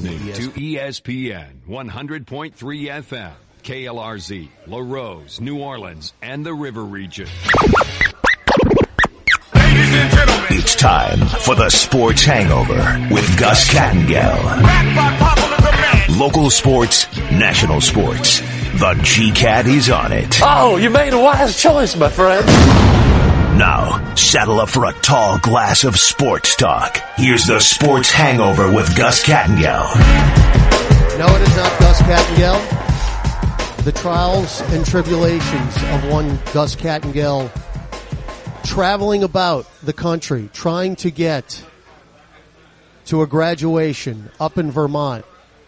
listening to ESPN 100.3 FM, KLRZ, La Rose, New Orleans, and the River Region. Ladies and gentlemen, It's time for the Sports Hangover with Gus Kattengell. Local sports, national sports. The GCAT is on it. Oh, you made a wise choice, my friend. Now, saddle up for a tall glass of sports talk. Here's the Sports Hangover with Gus Kattengell. No, it is not Gus Kattengell. The trials and tribulations of one Gus Kattengell traveling about the country trying to get to a graduation up in Vermont.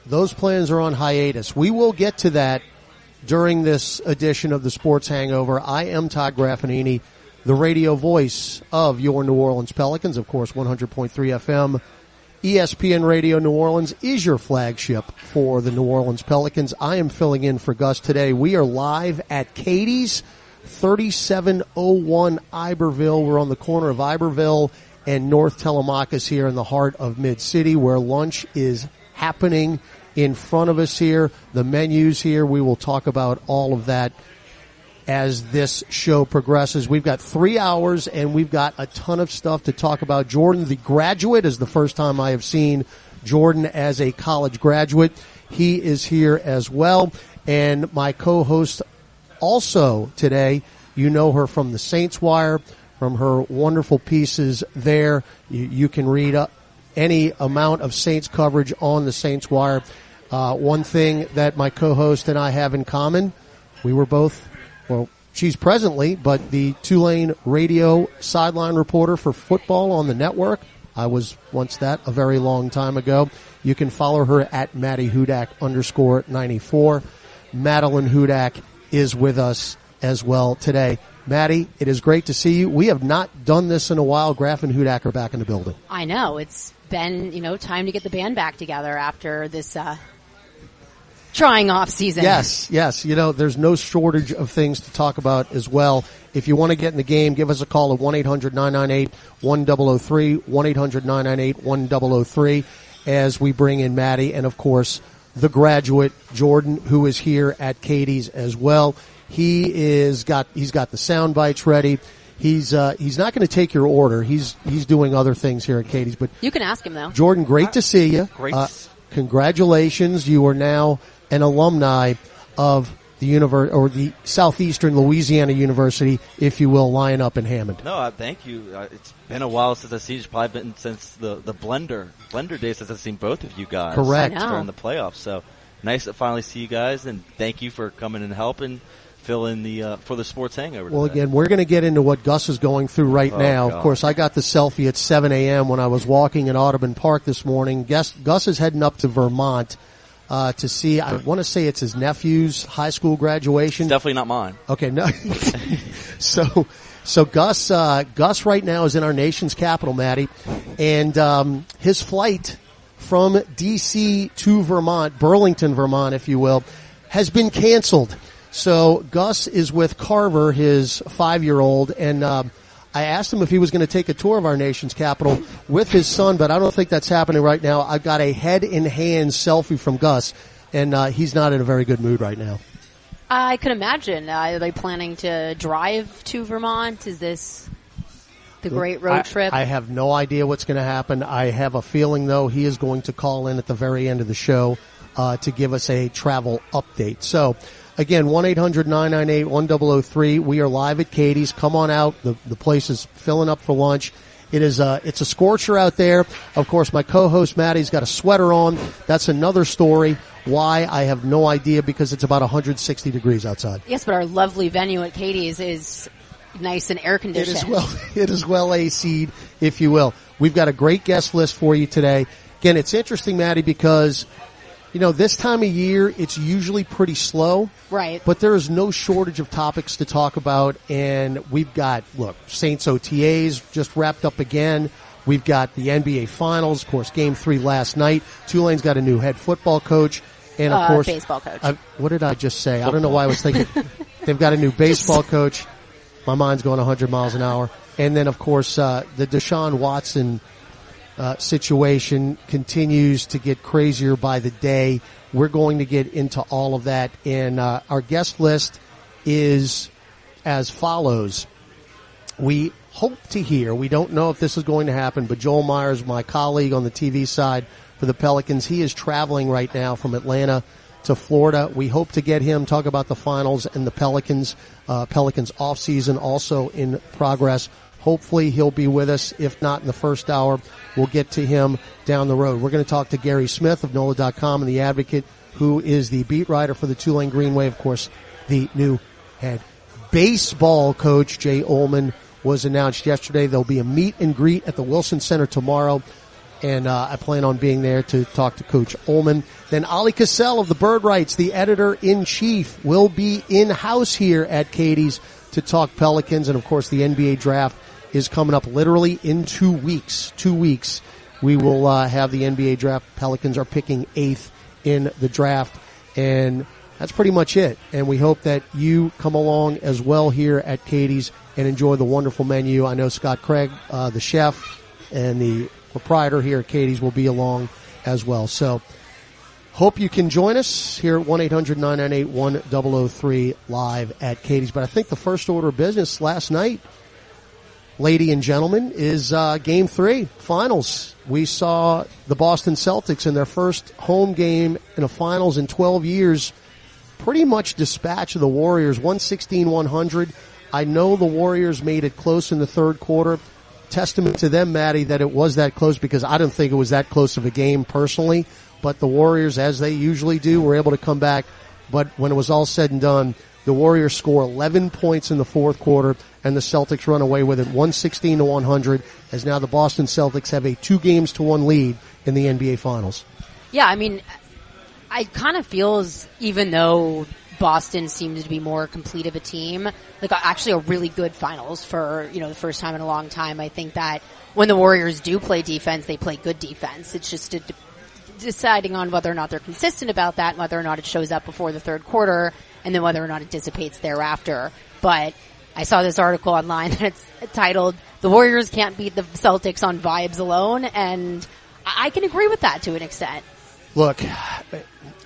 Those plans are on hiatus. We will get to that during this edition of the Sports Hangover. I am Todd Graffagnini, the radio voice of your New Orleans Pelicans, of course, 100.3 FM. ESPN Radio New Orleans is your flagship for the New Orleans Pelicans. I am filling in for Gus today. We are live at Katie's 3701 Iberville. We're on the corner of Iberville and North Telemachus here in the heart of Mid City where lunch is happening in front of us here. The menus here. We will talk about all of that as this show progresses. We've got three hours and we've got a ton of stuff to talk about. Jordan, the graduate, is the first time I have seen Jordan as a college graduate. He is here as well. And my co-host also today, you know her from the Saints Wire, from her wonderful pieces there. You, you can read up any amount of Saints coverage on the Saints Wire. Uh, one thing that my co-host and I have in common, we were both, well, she's presently, but the Tulane radio sideline reporter for football on the network. I was once that a very long time ago. You can follow her at Maddie Hudak underscore 94. Madeline Hudak is with us as well today. Maddie, it is great to see you. We have not done this in a while. Graff and Hudak are back in the building. I know it's been you know time to get the band back together after this uh, trying off season. Yes, yes. You know, there's no shortage of things to talk about as well. If you want to get in the game, give us a call at 1-800-998-1003, 1-800-998-1003 as we bring in Maddie and of course the graduate Jordan who is here at Katie's as well. He is got he's got the sound bites ready. He's uh, he's not going to take your order. He's he's doing other things here at Katie's, but You can ask him though. Jordan, great to see you. Great. Uh, congratulations. You are now an alumni of the univer- or the Southeastern Louisiana University, if you will, line up in Hammond. No, uh, thank you. Uh, it's been a while since I've seen. It's probably been since the the blender blender days since I've seen both of you guys. Correct. During the playoffs. So nice to finally see you guys, and thank you for coming and helping fill in the uh, for the sports hangover. Well, today. again, we're going to get into what Gus is going through right Oh, now. Of course, I got the selfie at 7 a.m. when I was walking in Audubon Park this morning. Gus, Gus is heading up to Vermont uh, to see, I want to say it's his nephew's high school graduation. It's definitely not mine. Okay, no. so, so Gus, uh, Gus right now is in our nation's capital, Maddie, and um, his flight from D.C. to Vermont, Burlington, Vermont, if you will, has been canceled. So Gus is with Carver, his five-year-old, and um, I asked him if he was going to take a tour of our nation's capital with his son, but I don't think that's happening right now. I've got a head-in-hand selfie from Gus, and uh, he's not in a very good mood right now. I could imagine. Uh, are they planning to drive to Vermont? Is this the great road I, trip? I have no idea what's going to happen. I have a feeling, though, he is going to call in at the very end of the show uh, to give us a travel update. So, again, 1-800-998-1003. We are live at Katie's. Come on out. The, the place is filling up for lunch. It is uh, it's a scorcher out there. Of course, my co-host Maddie's got a sweater on. That's another story. Why I have no idea because it's about 160 degrees outside. yes, but our lovely venue at Katie's is nice and air conditioned. is well, it is well AC'd, if you will. We've got a great guest list for you today. Again, it's interesting, Maddie, because, you know, this time of year, it's usually pretty slow. Right. But there is no shortage of topics to talk about. And we've got, look, Saints OTAs just wrapped up again. We've got the NBA Finals, of course, game three last night. Tulane's got a new head football coach. And of Uh, course, baseball coach. I, what did I just say? I don't know why I was thinking. They've got a new baseball coach. My mind's going 100 miles an hour. And then, of course, uh, the Deshaun Watson uh, situation continues to get crazier by the day. We're going to get into all of that, and uh, our guest list is as follows. We hope to hear. We don't know if this is going to happen, but Joel Meyers, my colleague on the TV side for the Pelicans, he is traveling right now from Atlanta to Florida. We hope to get him talk about the finals and the Pelicans. Uh, Pelicans off season also in progress. Hopefully he'll be with us. If not in the first hour, we'll get to him down the road. We're going to talk to Guerry Smith of NOLA.com and the Advocate, who is the beat writer for the Tulane Green Wave. Of course, the new head baseball coach Jay Uhlman was announced yesterday. There'll be a meet and greet at the Wilson Center tomorrow and uh, I plan on being there to talk to Coach Uhlman. Then Oleh Kosel of the Bird Writes, the editor in chief, will be in house here at Katie's to talk Pelicans, and of course the NBA draft is coming up literally in two weeks. Two weeks, we will uh, have the NBA draft. Pelicans are picking eighth in the draft, and that's pretty much it. And we hope that you come along as well here at Katie's and enjoy the wonderful menu. I know Scott Craig, uh, the chef, and the proprietor here at Katie's will be along as well. So hope you can join us here at 1-800-998-1003 live at Katie's. But I think the first order of business last night, lady and gentlemen, is uh, game three, finals. We saw the Boston Celtics in their first home game in a finals in 12 years pretty much dispatch of the Warriors 116-100. I know the Warriors made it close in the third quarter testament to them, Maddie, that it was that close because I didn't think it was that close of a game personally. But the Warriors, as they usually do, were able to come back. But when it was all said and done, the Warriors score 11 points in the fourth quarter and the Celtics run away with it 116 to 100 as now the Boston Celtics have a two games to one lead in the NBA finals. Yeah, I mean, I kind of feels even though Boston seems to be more complete of a team. Like actually a really good finals for, you know, the first time in a long time. I think that when the Warriors do play defense, they play good defense. It's just a, deciding on whether or not they're consistent about that whether or not it shows up before the third quarter and then whether or not it dissipates thereafter. But I saw this article online and it's titled "The Warriors Can't Beat the Celtics on Vibes Alone," and I can agree with that to an extent. Look,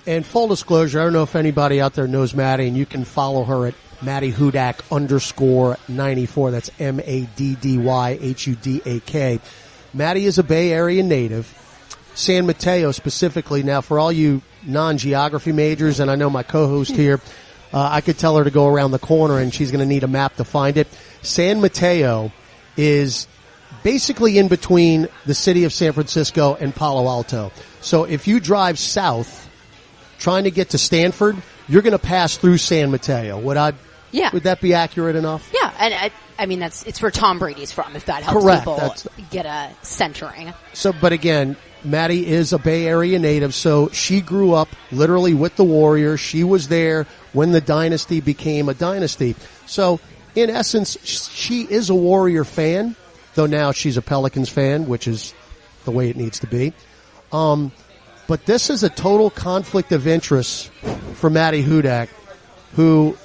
and full disclosure, I don't know if anybody out there knows Maddie, and you can follow her at Maddie Hudak underscore 94. That's M-A-D-D-Y-H-U-D-A-K. Maddie is a Bay Area native. San Mateo specifically. Now, for all you non-geography majors, and I know my co-host here, uh, I could tell her to go around the corner and she's going to need a map to find it. San Mateo is basically in between the city of San Francisco and Palo Alto. So if you drive south, trying to get to Stanford, you're going to pass through San Mateo. Would I? Yeah. Would that be accurate enough? Yeah, and I, I mean that's it's where Tom Brady's from. If that helps Correct. people That's- get a centering. So, but again, Maddie is a Bay Area native, so she grew up literally with the Warriors. She was there when the dynasty became a dynasty. So, in essence, she is a Warrior fan, though now she's a Pelicans fan, which is the way it needs to be. Um, but this is a total conflict of interest for Maddie Hudak, who,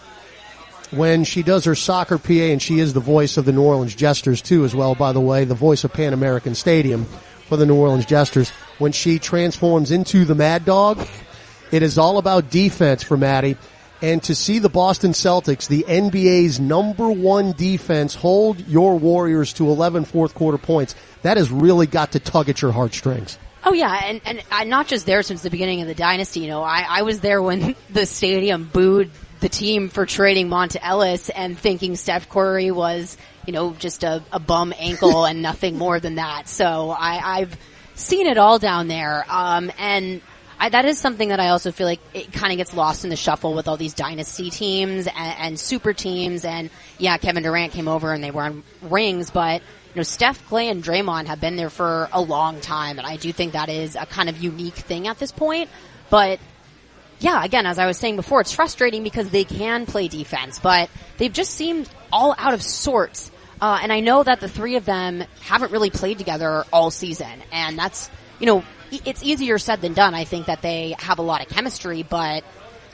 when she does her soccer PA, and she is the voice of the New Orleans Jesters too, as well, by the way, the voice of Pan American Stadium for the New Orleans Jesters. When she transforms into the Mad Dog, it is all about defense for Maddie. And to see the Boston Celtics, the NBA's number one defense, hold your Warriors to 11 fourth quarter points, that has really got to tug at your heartstrings. Oh yeah, and and I'm not just there since the beginning of the dynasty. You know, I, I was there when the stadium booed the team for trading Monta Ellis and thinking Steph Curry was, you know, just a, a bum ankle and nothing more than that. So I, I've seen it all down there, um, and. I, that is something that I also feel like it kind of gets lost in the shuffle with all these dynasty teams and, and super teams. And yeah, Kevin Durant came over and they won rings, but you know, Steph, Klay, and Draymond have been there for a long time, and I do think that is a kind of unique thing at this point. But yeah, again, as I was saying before, it's frustrating because they can play defense, but they've just seemed all out of sorts. Uh, and I know that the three of them haven't really played together all season, and that's you know, it's easier said than done. I think that they have a lot of chemistry, but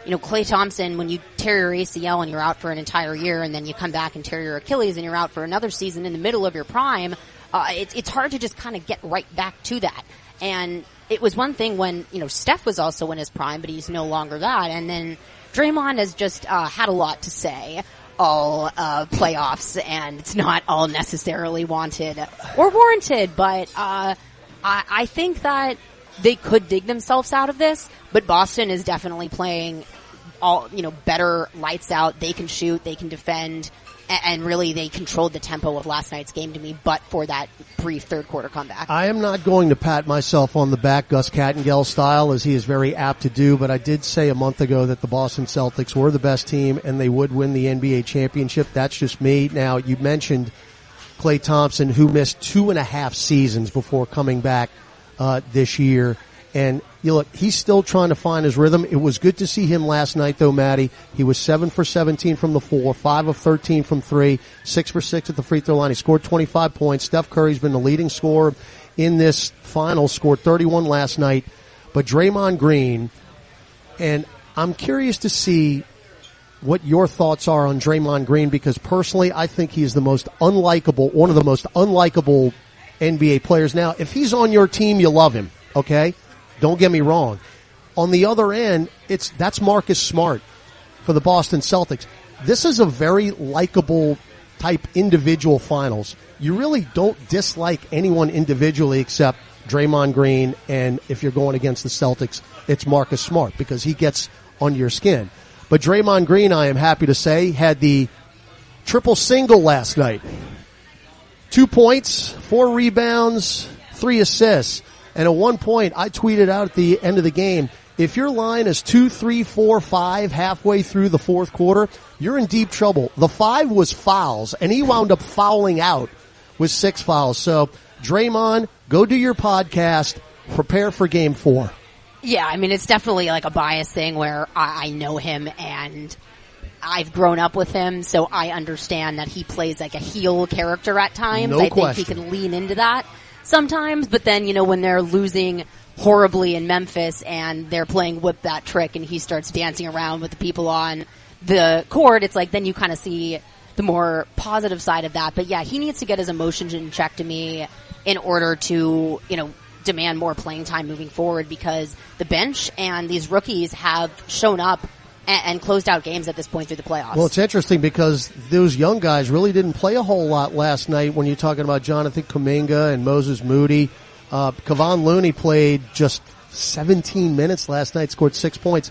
you know, Klay Thompson, when you tear your ACL and you're out for an entire year and then you come back and tear your Achilles and you're out for another season in the middle of your prime, uh, it's it's hard to just kind of get right back to that. And it was one thing when you know Steph was also in his prime, but he's no longer that. And then Draymond has just uh, had a lot to say all uh, playoffs, and it's not all necessarily wanted or warranted. But uh, I, I think that they could dig themselves out of this. But Boston is definitely playing all you know better lights out. They can shoot, they can defend, a- and really they controlled the tempo of last night's game to me. But for that brief third quarter comeback, I am not going to pat myself on the back Gus Kattengell style as he is very apt to do, but I did say a month ago that the Boston Celtics were the best team and they would win the NBA championship. That's just me. Now, you mentioned Klay Thompson who missed two and a half seasons before coming back uh, this year. And you look, he's still trying to find his rhythm. It was good to see him last night though, Maddie. He was seven for 17 from the four, five of 13 from three, six for six at the free throw line. He scored 25 points. Steph Curry's been the leading scorer in this final, scored 31 last night. But Draymond Green, and I'm curious to see what your thoughts are on Draymond Green because personally, I think he is the most unlikable, one of the most unlikable NBA players. Now, if he's on your team, you love him, okay? Don't get me wrong. On the other end, it's that's Marcus Smart for the Boston Celtics. This is a very likable type individual finals. You really don't dislike anyone individually except Draymond Green and if you're going against the Celtics, it's Marcus Smart because he gets on your skin. But Draymond Green, I am happy to say, had the triple single last night. Two points, four rebounds, three assists. And at one point, I tweeted out at the end of the game, if your line is two, three, four, five halfway through the fourth quarter, you're in deep trouble. The five was fouls, and he wound up fouling out with six fouls. So, Draymond, go do your podcast, prepare for game four. Yeah, I mean, it's definitely like a bias thing where I, I know him and I've grown up with him, so I understand that he plays like a heel character at times. No I think he can lean into that sometimes, but then, you know, when they're losing horribly in Memphis and they're playing Whoop That Trick and he starts dancing around with the people on the court, it's like then you kind of see the more positive side of that. But yeah, he needs to get his emotions in check to me in order to, you know, demand more playing time moving forward because the bench and these rookies have shown up and, and closed out games at this point through the playoffs. Well, it's interesting because those young guys really didn't play a whole lot last night when you're talking about Jonathan Kuminga and Moses Moody. Uh, Kevon Looney played just 17 minutes last night, scored six points.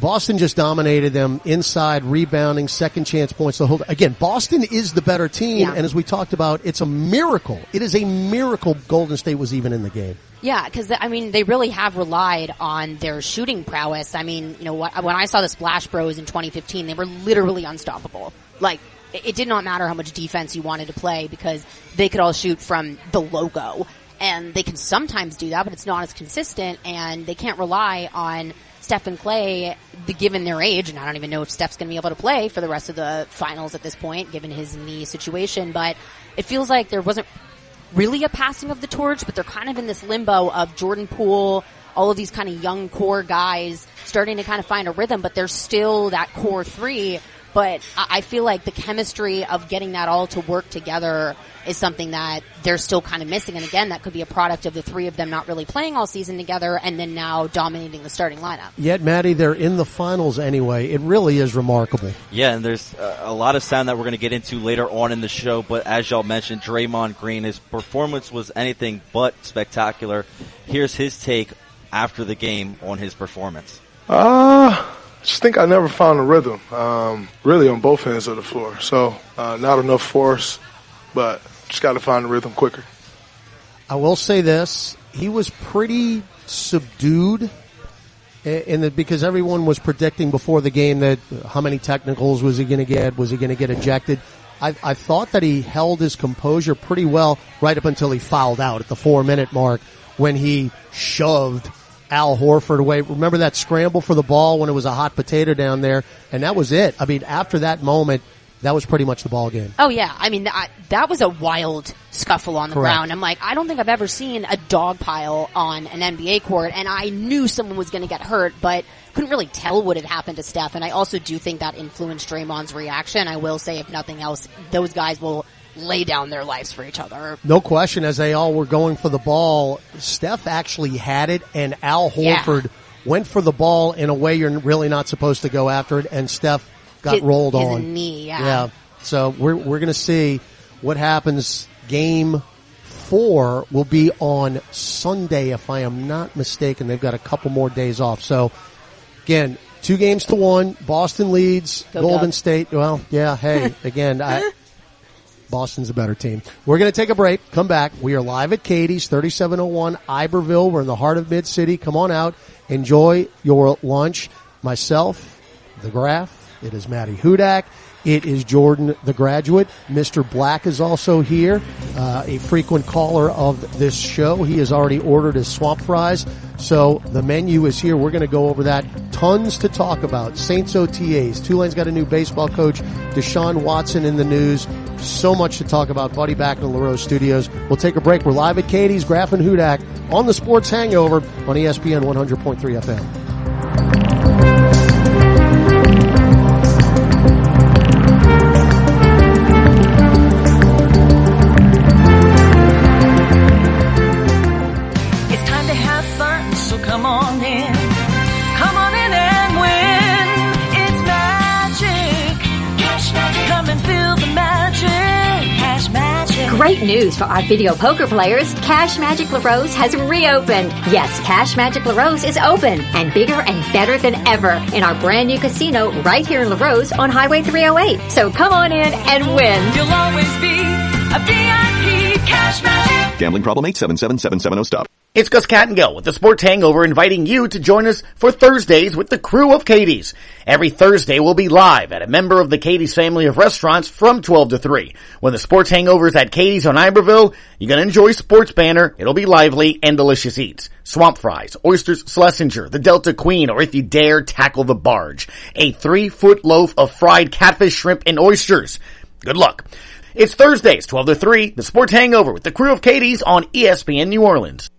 Boston just dominated them inside, rebounding, second chance points. The whole again, Boston is the better team, Yeah. and as we talked about, it's a miracle. It is a miracle Golden State was even in the game. Yeah, because I mean, they really have relied on their shooting prowess. I mean, you know, what, when I saw the Splash Bros in 2015, they were literally unstoppable. Like, it, it did not matter how much defense you wanted to play because they could all shoot from the logo, and they can sometimes do that, but it's not as consistent, and they can't rely on Steph and Klay, given their age, and I don't even know if Steph's going to be able to play for the rest of the finals at this point, given his knee situation. But it feels like there wasn't really a passing of the torch, but they're kind of in this limbo of Jordan Poole, all of these kind of young core guys starting to kind of find a rhythm, but there's still that core three. But I I feel like the chemistry of getting that all to work together is something that they're still kind of missing. And again, that could be a product of the three of them not really playing all season together and then now dominating the starting lineup. Yet, Maddie, they're in the finals anyway. It really is remarkable. Yeah, and there's uh, a lot of sound that we're going to get into later on in the show. But as y'all mentioned, Draymond Green, his performance was anything but spectacular. Here's his take after the game on his performance. Uh, I just think I never found a rhythm, um, really on both ends of the floor. So, uh, not enough force, but just got to find the rhythm quicker. I will say this: he was pretty subdued, in the, because everyone was predicting before the game that how many technicals was he going to get? Was he going to get ejected? I, I thought that he held his composure pretty well right up until he fouled out at the four minute mark when he shoved Al Horford away. Remember that scramble for the ball when it was a hot potato down there, and that was it. I mean, after that moment, that was pretty much the ball game. Oh yeah, I mean I, that was a wild scuffle on the Correct. ground. I'm like, I don't think I've ever seen a dog pile on an NBA court, and I knew someone was going to get hurt, but couldn't really tell what had happened to Steph. And I also do think that influenced Draymond's reaction. I will say, if nothing else, those guys will lay down their lives for each other. No question, as they all were going for the ball, Steph actually had it, and Al Yeah. Horford went for the ball in a way you're really not supposed to go after it, and Steph got Hit rolled on. knee, yeah. Yeah. So we're we're gonna see what happens. Game four will be on Sunday, if I am not mistaken. They've got a couple more days off. So again, two games to one. Boston leads. Go Golden. State. Well, yeah. Hey, again, I. Boston's a better team. We're going to take a break. Come back. We are live at Katie's, 3701 Iberville. We're in the heart of Mid City. Come on out. Enjoy your lunch. Myself, the Graff. It is Maddie Hudak. It is Jordan, the graduate. Mr. Black is also here, uh, a frequent caller of this show. He has already ordered his swamp fries. So the menu is here. We're going to go over that. Tons to talk about. Saints OTAs. Tulane's got a new baseball coach. Deshaun Watson in the news. So much to talk about. Buddy back in the LaRose studios. We'll take a break. We're live at Katie's, Graf and Hudak on the Sports Hangover on ESPN 100.3 FM. Great news for our video poker players. Cash Magic LaRose has reopened. Yes, Cash Magic LaRose is open and bigger and better than ever in our brand new casino right here in LaRose on Highway 308. So come on in and win. You'll always be a VIP. Cash magic. Gambling problem 877-770 stop. It's Gus Kattengell with the Sports Hangover inviting you to join us for Thursdays with the crew of Katie's. Every Thursday we'll be live at a member of the Katie's family of restaurants from 12 to 3. When the Sports Hangover is at Katie's on Iberville, you're gonna enjoy Sports Banner, it'll be lively and delicious eats. Swamp fries, oysters Schlesinger, the Delta Queen, or if you dare, tackle the barge. A three foot loaf of fried catfish, shrimp, and oysters. Good luck. It's Thursdays, 12 to 3, the Sports Hangover with the crew of Katie's on ESPN New Orleans.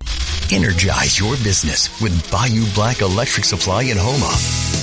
Energize your business with Bayou Black Electric Supply in Houma.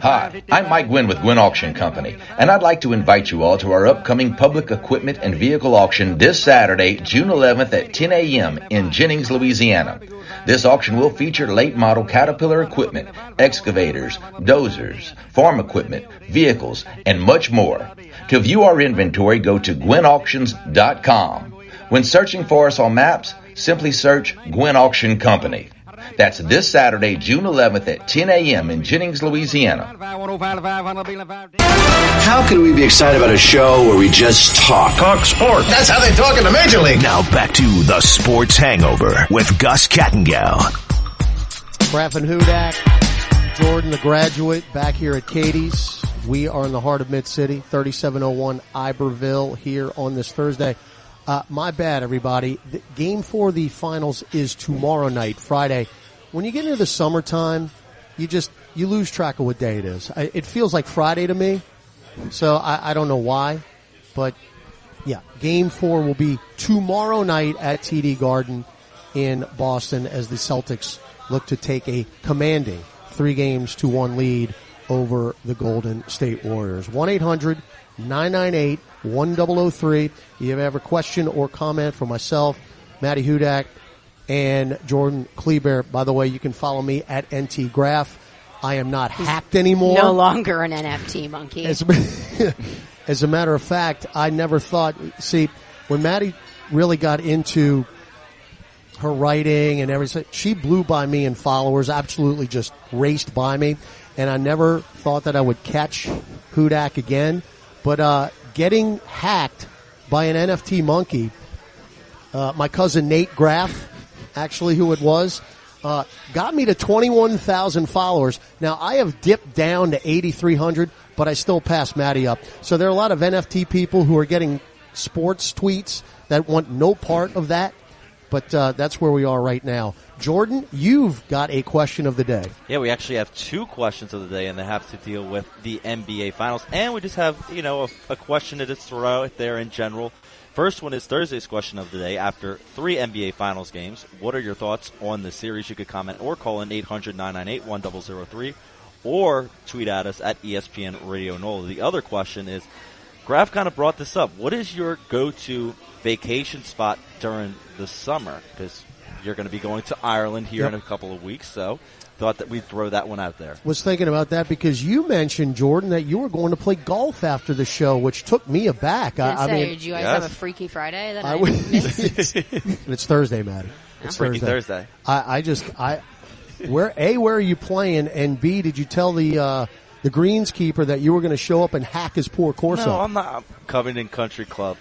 Hi, I'm Mike Gwynn with Gwynn Auction Company, and I'd like to invite you all to our upcoming public equipment and vehicle auction this Saturday, June 11th at 10 a.m. in Jennings, Louisiana. This auction will feature late model Caterpillar equipment, excavators, dozers, farm equipment, vehicles, and much more. To view our inventory, go to gwynauctions.com. When searching for us on maps, simply search Gwynn Auction Company. That's this Saturday, June 11th at 10 a.m. in Jennings, Louisiana. How can we be excited about a show where we just talk? Talk sports. That's how they talk in the major league. Now back to the Sports Hangover with Gus Kattengell. Graf and Hudak, Jordan, the graduate, back here at Katie's. We are in the heart of Mid City, 3701 Iberville here on this Thursday. Uh, my bad, everybody. The game for the finals is tomorrow night, Friday. When you get into the summertime, you just you lose track of what day it is. I, it feels like Friday to me, so I, I don't know why, but yeah, game four will be tomorrow night at TD Garden in Boston as the Celtics look to take a commanding three games to one lead over the Golden State Warriors. 1-800-998-1003. If You have a question or comment for myself, Maddie Hudak, and Jordan Kleber. By the way, you can follow me at NT Graph. I am not hacked anymore. No longer an NFT monkey. As, as a matter of fact, I never thought. See, when Maddie really got into her writing and everything, she blew by me in followers. Absolutely, just raced by me, and I never thought that I would catch Hudak again. But uh, getting hacked by an NFT monkey, uh, my cousin Nate Graff, actually, who it was. Uh, got me to 21,000 followers. Now I have dipped down to 8,300, but I still pass Maddie up. So there are a lot of NFT people who are getting sports tweets that want no part of that. but uh, that's where we are right now. Jordan, you've got a question of the day. Yeah, we actually have two questions of the day, and they have to deal with the NBA Finals. And we just have, you know, a, a question to just throw out there in general. First one is Thursday's question of the day. After three NBA Finals games, what are your thoughts on the series? You could comment or call in 800 998 1003 or tweet at us at ESPN Radio NOLA. The other question is Graf kind of brought this up. What is your go to vacation spot during the summer? Because you're going to be going to Ireland here Yep. in a couple of weeks, so thought that we'd throw that one out there. Was thinking about that because you mentioned Jordan that you were going to play golf after the show, which took me aback. I, Didn't I say, mean, did you guys have a Freaky Friday that I, I would- missed? it's Thursday, Maddie. It's Freaky Thursday. I, I just I where a where are you playing and b did you tell the uh, the greenskeeper that you were going to show up and hack his poor course No, up? I'm not. Covington Country Club.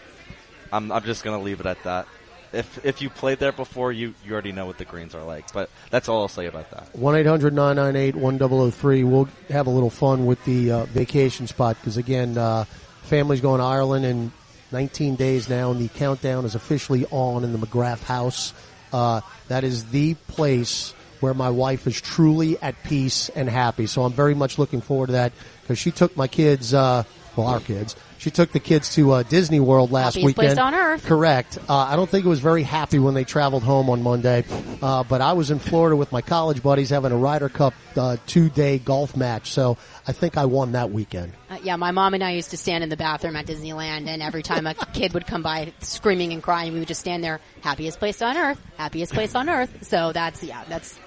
I'm, I'm just going to leave it at that. If if you played there before, you, you already know what the greens are like. But that's all I'll say about that. One 1003 We'll have a little fun with the uh, vacation spot because again, uh, family's going to Ireland in 19 days now, and the countdown is officially on in the McGrath house. Uh, that is the place where my wife is truly at peace and happy. So I'm very much looking forward to that because she took my kids, uh, well, our kids. She took the kids to uh, Disney World last Happiest weekend. place on earth. Correct. Uh, I don't think it was very happy when they traveled home on Monday, uh, but I was in Florida with my college buddies having a Ryder Cup uh, two day golf match, so I think I won that weekend. Uh, yeah, my mom and I used to stand in the bathroom at Disneyland, and every time a kid would come by screaming and crying, we would just stand there, happiest place on earth, happiest place on earth. So that's, yeah, that's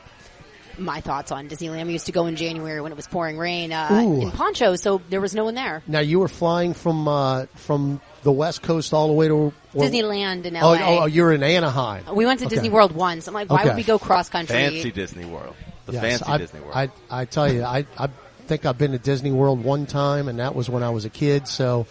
my thoughts on Disneyland. We used to go in January when it was pouring rain, uh, in ponchos, so there was no one there. Now you were flying from uh, from the West Coast all the way to or- Disneyland in Oh, LA. oh, you're in Anaheim. We went to Okay. Disney World once. I'm like, why Okay. would we go cross country? Fancy Disney World. The Yes, fancy I, Disney World. I, I tell you, I, I think I've been to Disney World one time, and that was when I was a kid. So,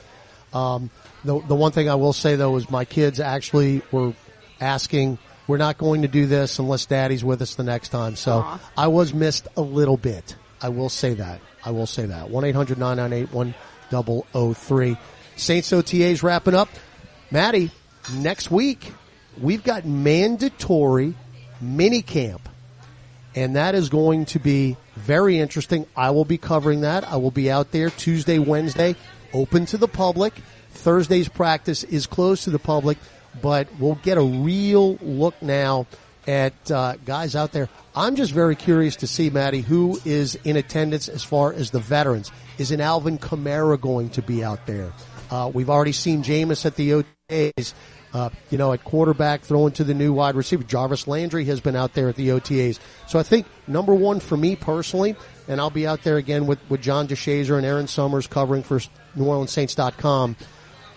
um, the the one thing I will say though is my kids actually were asking, "We're not going to do this unless Daddy's with us the next time." So Aw. I was missed a little bit. I will say that. I will say that. One 1003 Saints OTA's wrapping up. Maddie, next week we've got mandatory mini camp and that is going to be very interesting. I will be covering that. I will be out there Tuesday, Wednesday, open to the public. Thursday's practice is closed to the public, but we'll get a real look now at uh, guys out there. I'm just very curious to see, Maddie, who is in attendance as far as the veterans. Is an Alvin Kamara going to be out there? Uh, we've already seen Jameis at the OTAs. Uh, you know, at quarterback, throwing to the new wide receiver. Jarvis Landry has been out there at the OTAs. So I think number one for me personally, and I'll be out there again with, with John DeShazier and Erin Summers covering for NewOrleansSaints.com,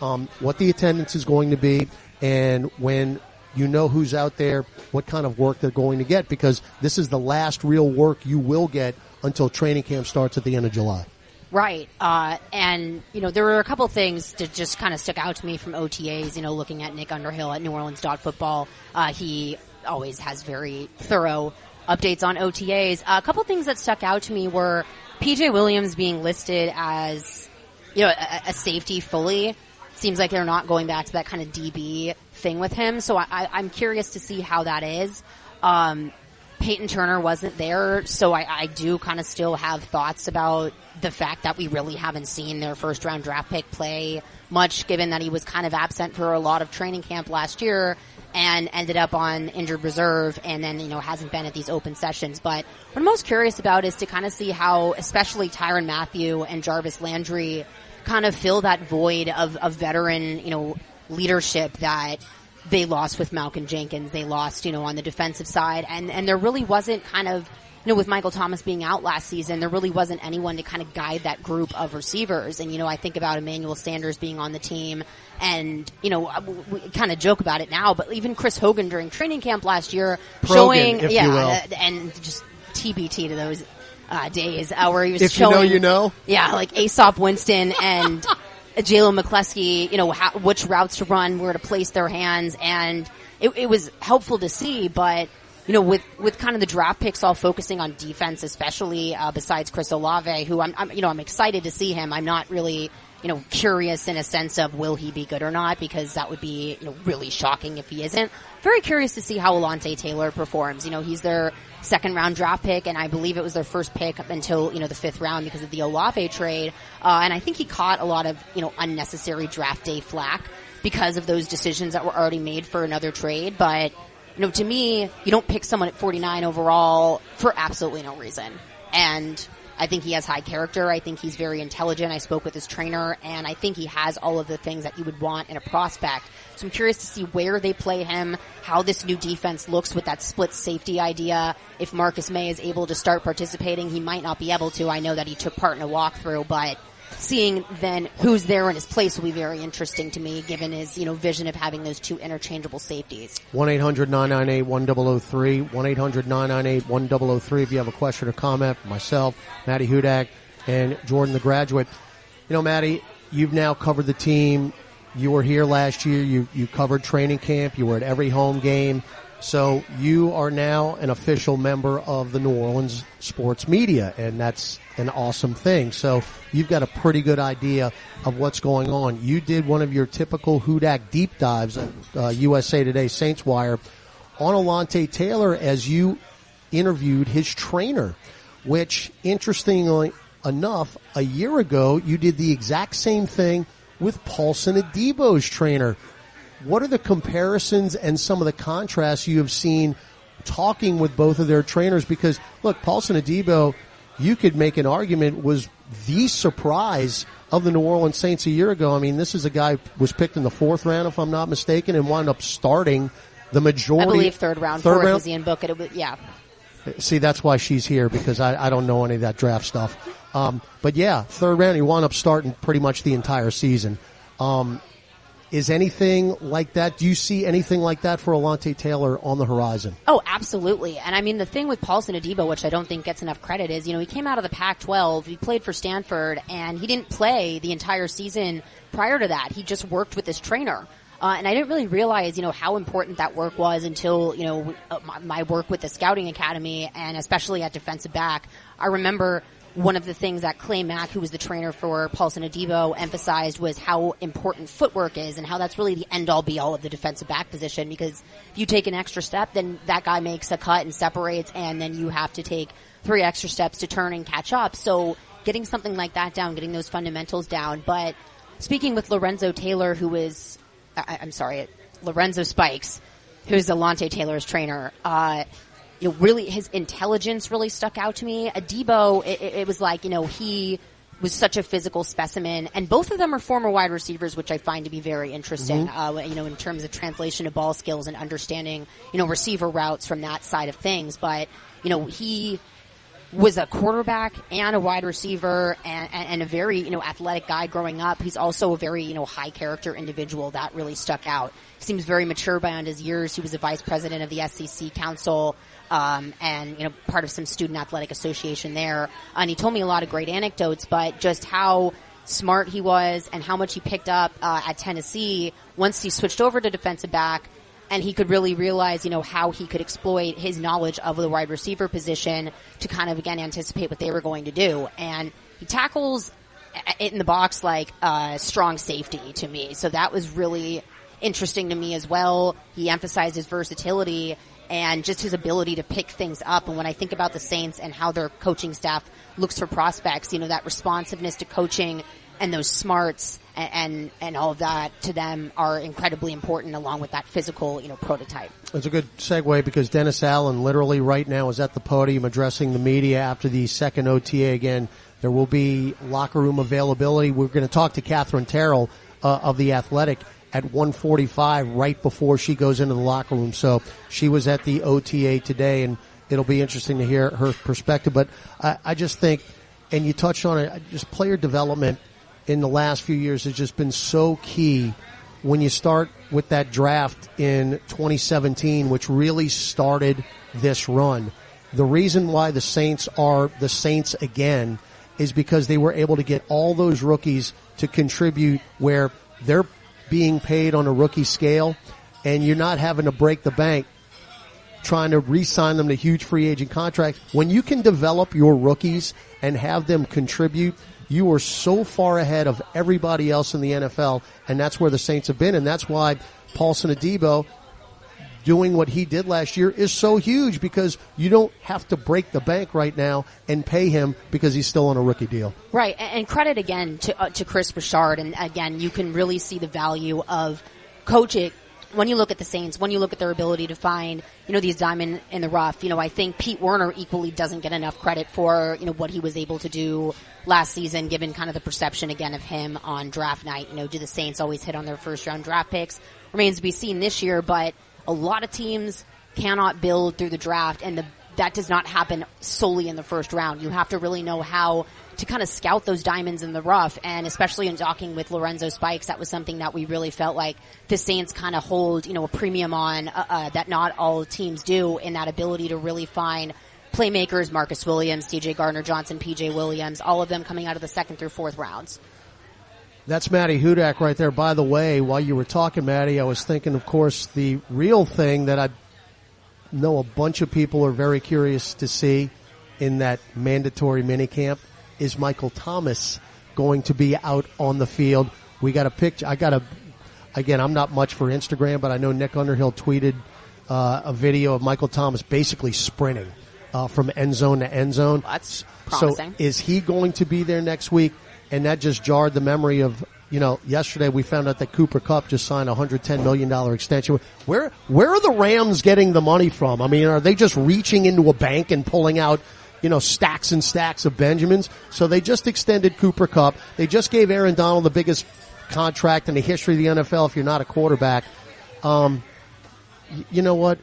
um, what the attendance is going to be and when you know who's out there, what kind of work they're going to get because this is the last real work you will get until training camp starts at the end of July. Right. Uh, and, you know, there were a couple things that just kind of stuck out to me from OTAs, you know, looking at Nick Underhill at New Orleans Football. Uh, he always has very thorough updates on OTAs. a couple things that stuck out to me were PJ Williams being listed as, you know, a, a safety fully. Seems like they're not going back to that kind of DB thing with him. So I, I'm curious to see how that is. Um, Payton Turner wasn't there, so I, I do kind of still have thoughts about the fact that we really haven't seen their first round draft pick play much, given that he was kind of absent for a lot of training camp last year and ended up on injured reserve and then, you know, hasn't been at these open sessions. But what I'm most curious about is to kind of see how, especially Tyrann Mathieu and Jarvis Landry kind of fill that void of, of veteran, you know, leadership that they lost with Malcolm Jenkins. They lost, you know, on the defensive side, and and there really wasn't kind of. You know, with Michael Thomas being out last season, there really wasn't anyone to kind of guide that group of receivers. And, you know, I think about Emmanuel Sanders being on the team and, you know, we kind of joke about it now, but even Chris Hogan during training camp last year Progan, showing, yeah, uh, and just TBT to those uh, days uh, where he was If you know, showing, you know. yeah, like Aesop Winston and Jalen McCleskey, you know, how, which routes to run, where to place their hands, and it, it was helpful to see. But you know, with, with kind of the draft picks all focusing on defense, especially, uh, besides Chris Olave, who I'm, I'm, you know, I'm excited to see him. I'm not really, you know, curious in a sense of will he be good or not because that would be, you know, really shocking if he isn't. Very curious to see how Alontae Taylor performs. You know, he's their second round draft pick and I believe it was their first pick up until, you know, the fifth round because of the Olave trade. Uh, and I think he caught a lot of, you know, unnecessary draft day flack because of those decisions that were already made for another trade. But, you know, to me, you don't pick someone at 49 overall for absolutely no reason. And I think he has high character. I think he's very intelligent. I spoke with his trainer and I think he has all of the things that you would want in a prospect. So I'm curious to see where they play him, how this new defense looks with that split safety idea. If Marcus Maye is able to start participating, he might not be able to. I know that he took part in a walkthrough, but seeing then who's there in his place will be very interesting to me given his, you know, vision of having those two interchangeable safeties. 1-800-998-1003, 1-800-998-1003 if you have a question or comment myself, Maddie Hudak, and Jordan the graduate. You know, Maddie, you've now covered the team. You were here last year. You, you covered training camp. You were at every home game. So you are now an official member of the New Orleans sports media, and that's an awesome thing. So you've got a pretty good idea of what's going on. You did one of your typical Hudak deep dives at uh, USA Today Saints Wire on Alontae Taylor as you interviewed his trainer, which interestingly enough, a year ago you did the exact same thing with Paulson Adebo's trainer. What are the comparisons and some of the contrasts you have seen talking with both of their trainers? Because look, Paulson Adebo, you could make an argument was the surprise of the New Orleans Saints a year ago. I mean, this is a guy who was picked in the fourth round, if I'm not mistaken, and wound up starting the majority. I believe third round, third fourth round? was Ian Book. It was, yeah. See, that's why she's here because I, I don't know any of that draft stuff. Um, but yeah, third round, he wound up starting pretty much the entire season. Um, is anything like that? Do you see anything like that for Alontae Taylor on the horizon? Oh, absolutely. And I mean, the thing with Paulson Adebo, which I don't think gets enough credit, is, you know, he came out of the Pac-12, he played for Stanford, and he didn't play the entire season prior to that. He just worked with his trainer. Uh, and I didn't really realize, you know, how important that work was until, you know, uh, my, my work with the scouting academy and especially at defensive back. I remember one of the things that Clay Mack, who was the trainer for Paulson Adebo, emphasized was how important footwork is and how that's really the end all be all of the defensive back position because if you take an extra step, then that guy makes a cut and separates and then you have to take three extra steps to turn and catch up. So getting something like that down, getting those fundamentals down. But speaking with Lorenzo Taylor, who is, I, I'm sorry, Lorenzo Spikes, who's Alontae Taylor's trainer, uh, you know, really his intelligence really stuck out to me. Adebo, it, it was like, you know, he was such a physical specimen, and both of them are former wide receivers, which I find to be very interesting. Mhm. Uh, you know, in terms of translation of ball skills and understanding, you know, receiver routes from that side of things. But you know, he was a quarterback and a wide receiver and, and, and a very, you know, athletic guy growing up. He's also a very, you know, high character individual that really stuck out. Seems very mature beyond his years. He was a vice president of the SEC Council, um, and, you know, part of some student athletic association there. And he told me a lot of great anecdotes, but just how smart he was and how much he picked up, uh, at Tennessee once he switched over to defensive back and he could really realize, you know, how he could exploit his knowledge of the wide receiver position to kind of again anticipate what they were going to do. And he tackles it in the box like uh, strong safety to me. So that was really interesting to me as well. He emphasized his versatility and just his ability to pick things up. And when I think about the Saints and how their coaching staff looks for prospects, you know, that responsiveness to coaching and those smarts and, and, and all of that to them are incredibly important along with that physical, you know, prototype. It's a good segue because Dennis Allen literally right now is at the podium addressing the media after the second OTA again. There will be locker room availability. We're going to talk to Katherine Terrell uh, of the Athletic at 1:45 right before she goes into the locker room. So she was at the OTA today, and it'll be interesting to hear her perspective. But I, I just think, and you touched on it, just player development in the last few years has just been so key when you start with that draft in 2017, which really started this run. The reason why the Saints are the Saints again is because they were able to get all those rookies to contribute where they're being paid on a rookie scale and you're not having to break the bank trying to re-sign them to huge free agent contracts. When you can develop your rookies and have them contribute, you are so far ahead of everybody else in the NFL, and that's where the Saints have been, and that's why Paulson Adebo doing what he did last year is so huge because you don't have to break the bank right now and pay him because he's still on a rookie deal. Right, and credit again to uh, to Chris Bouchard, and again, you can really see the value of coaching when you look at the Saints. When you look at their ability to find, you know, these diamond in the rough. You know, I think Pete Werner equally doesn't get enough credit for you know what he was able to do last season, given kind of the perception again of him on draft night. You know, do the Saints always hit on their first round draft picks? Remains to be seen this year, but a lot of teams cannot build through the draft, and the that does not happen solely in the first round. You have to really know how to kind of scout those diamonds in the rough, and especially in talking with Lorenzo Spikes, that was something that we really felt like the Saints kind of hold, you know, a premium on uh, uh, that not all teams do in that ability to really find playmakers, Marcus Williams, CJ Gardner Johnson, PJ Williams, all of them coming out of the second through fourth rounds. That's Maddie Hudak right there. By the way, while you were talking, Maddie, I was thinking, of course, the real thing that I know a bunch of people are very curious to see in that mandatory minicamp is Michael Thomas going to be out on the field. We got a picture. I got a, again, I'm not much for Instagram, but I know Nick Underhill tweeted uh, a video of Michael Thomas basically sprinting uh, from end zone to end zone. That's So is he going to be there next week? And that just jarred the memory of, you know, yesterday we found out that Cooper Kupp just signed a hundred ten million dollar extension. Where where are the Rams getting the money from? I mean, are they just reaching into a bank and pulling out, you know, stacks and stacks of Benjamins? So they just extended Cooper Kupp. They just gave Aaron Donald the biggest contract in the history of the NFL if you're not a quarterback. Um, you know what?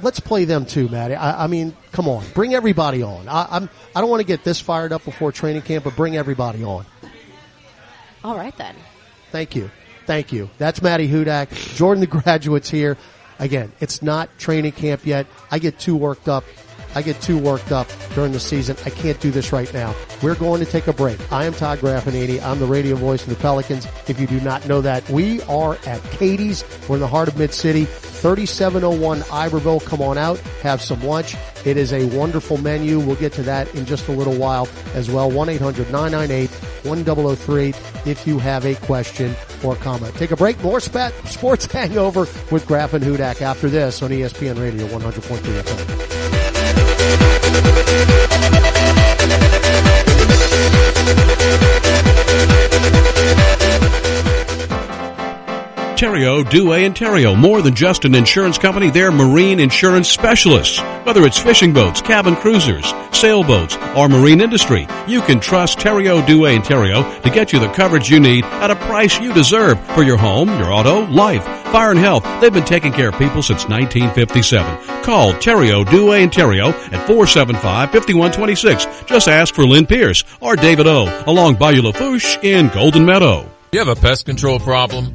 Let's play them too, Maddie. I, I mean, come on, bring everybody on. I, I'm I don't want to get this fired up before training camp, but bring everybody on. All right then. Thank you, thank you. That's Maddie Hudak, Jordan the graduates here. Again, it's not training camp yet. I get too worked up. I get too worked up during the season. I can't do this right now. We're going to take a break. I am Todd Graffagnini. I'm the radio voice of the Pelicans. If you do not know that, we are at Katie's. We're in the heart of Mid City. 3701 Iberville. Come on out, have some lunch. It is a wonderful menu. We'll get to that in just a little while as well. 1-800-998-1003 if you have a question or comment. Take a break. More sports hangover with Graff and Hudak after this on ESPN Radio 100.3 FM. Thank you. Dewey, and Terrio. More than just an insurance company, they're marine insurance specialists. Whether it's fishing boats, cabin cruisers, sailboats, or marine industry, you can trust Terrio, Dewey, and Terrio to get you the coverage you need at a price you deserve for your home, your auto, life, fire, and health. They've been taking care of people since 1957. Call Terrio, Dewey, and Terrio at 475-5126. Just ask for Lynn Pierce or David O. along Bayou Lafourche in Golden Meadow. You have a pest control problem?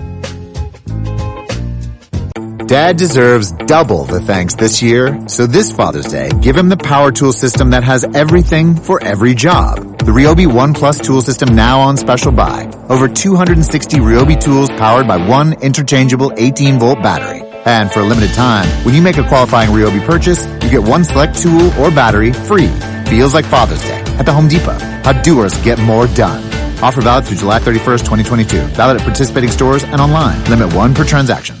Dad deserves double the thanks this year, so this Father's Day, give him the power tool system that has everything for every job. The Ryobi One Plus tool system now on special buy. Over 260 Ryobi tools powered by one interchangeable 18 volt battery. And for a limited time, when you make a qualifying Ryobi purchase, you get one select tool or battery free. Feels like Father's Day at the Home Depot. How doers get more done. Offer valid through July 31st, 2022. Valid at participating stores and online. Limit one per transaction.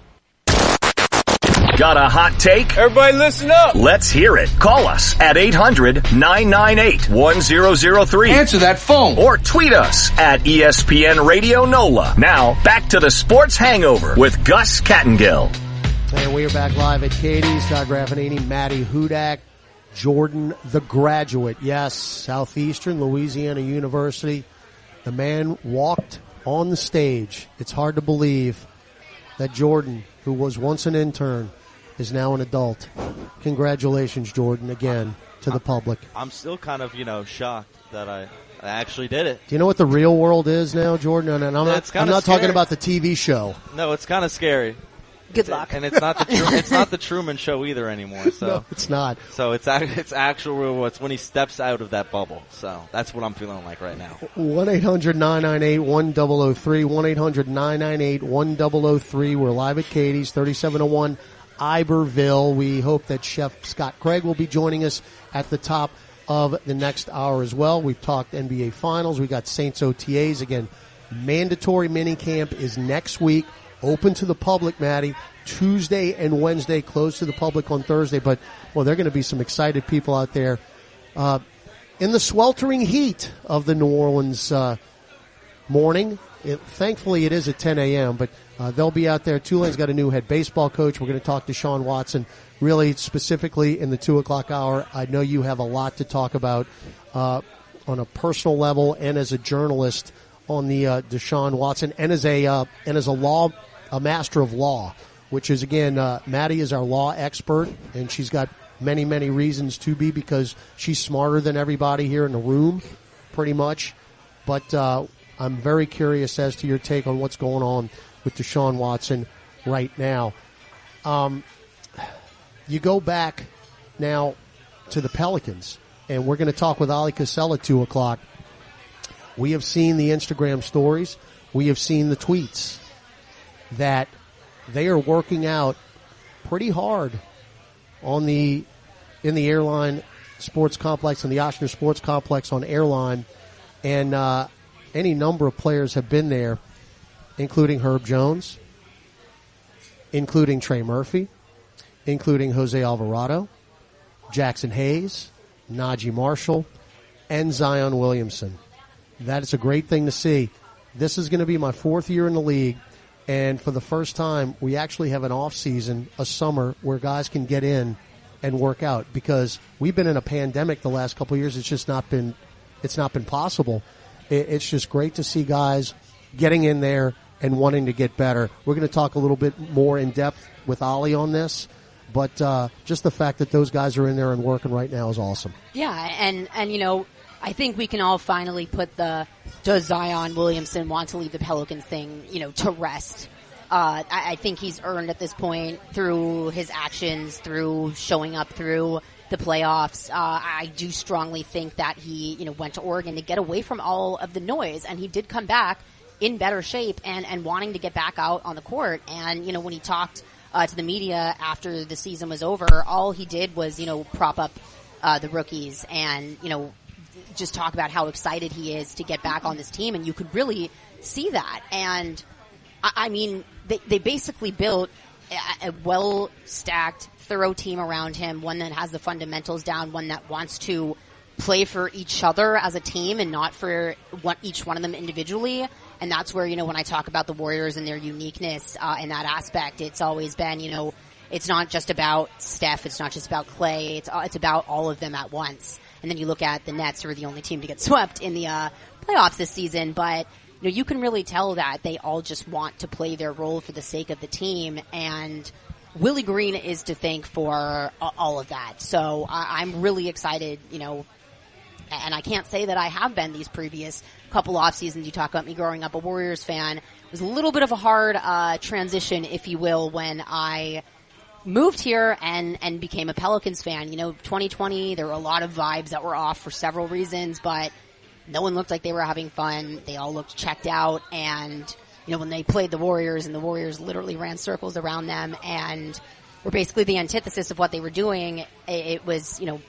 Got a hot take? Everybody listen up. Let's hear it. Call us at 800-998-1003. Answer that phone. Or tweet us at ESPN Radio NOLA. Now, back to the Sports Hangover with Gus Kattengell. And we are back live at Katie's. Todd Graffagnini, Maddie Hudak, Jordan the graduate. Yes, Southeastern Louisiana University. The man walked on the stage. It's hard to believe that Jordan, who was once an intern, is now an adult. Congratulations, Jordan, again to the public. I'm still kind of, you know, shocked that I, I actually did it. Do you know what the real world is now, Jordan? And I'm It's not, I'm kinda not talking about the TV show. No, it's kind of scary. Good luck. And it's not the Tru- it's not the Truman Show either anymore. So No, it's not. So it's ac- it's actual real. It's when he steps out of that bubble. So that's what I'm feeling like right now. 1-800-998-1003, 1-800-998-1003. We're live at Katie's, 3701 Iberville. We hope that Chef Scott Craig will be joining us at the top of the next hour as well. We've talked NBA Finals. We got Saints OTAs. Again, mandatory mini camp is next week. Open to the public, Maddie. Tuesday and Wednesday, closed to the public on Thursday. But, well, there are going to be some excited people out there. Uh, in the sweltering heat of the New Orleans uh, morning. It, thankfully, it is at 10 a.m., but uh, they'll be out there. Tulane's got a new head baseball coach. We're going to talk to Sean Watson really specifically in the 2 o'clock hour. I know you have a lot to talk about uh, on a personal level and as a journalist on the uh, Deshaun Watson and as a uh, and as a law a master of law, which is again uh, Maddie is our law expert and she's got many many reasons to be because she's smarter than everybody here in the room, pretty much. But uh, I'm very curious as to your take on what's going on with Deshaun Watson right now. Um, you go back now to the Pelicans, and we're going to talk with Oleh Kosel at two o'clock. We have seen the Instagram stories. We have seen the tweets that they are working out pretty hard on the in the airline sports complex and the Ochsner Sports Complex on airline, and uh, any number of players have been there, including Herb Jones, including Trey Murphy, including Jose Alvarado, Jaxson Hayes, Naji Marshall, and Zion Williamson. That is a great thing to see. This is going to be my fourth year in the league, and for the first time, we actually have an off season, a summer where guys can get in and work out because we've been in a pandemic the last couple years. It's just not been, it's not been possible. It's just great to see guys getting in there and wanting to get better. We're going to talk a little bit more in depth with Ollie on this, but uh, just the fact that those guys are in there and working right now is awesome. Yeah, and and you know, I think we can all finally put the does Zion Williamson want to leave the Pelicans thing, you know, to rest. Uh, I, I think he's earned at this point through his actions, through showing up through the playoffs. Uh, I do strongly think that he, you know, went to Oregon to get away from all of the noise, and he did come back in better shape and and wanting to get back out on the court. And you know, when he talked uh, to the media after the season was over, all he did was you know prop up uh, the rookies and you know just talk about how excited he is to get back on this team, and you could really see that. And I, I mean, they they basically built a, a well stacked, thorough team around him, one that has the fundamentals down, one that wants to play for each other as a team and not for one, each one of them individually. And that's where, you know, when I talk about the Warriors and their uniqueness uh, in that aspect, it's always been, you know, it's not just about Steph, it's not just about Klay, it's, uh, it's about all of them at once. And then you look at the Nets, who are the only team to get swept in the uh, playoffs this season, but you know, you can really tell that they all just want to play their role for the sake of the team and Willie Green is to thank for all of that. So I'm really excited, you know, and I can't say that I have been these previous couple off seasons. You talk about me growing up a Warriors fan. It was a little bit of a hard uh, transition, if you will, when I moved here and and became a Pelicans fan. You know, 2020 there were a lot of vibes that were off for several reasons, but no one looked like they were having fun. They all looked checked out, and you know when they played the Warriors, and the Warriors literally ran circles around them, and were basically the antithesis of what they were doing. It, it was you know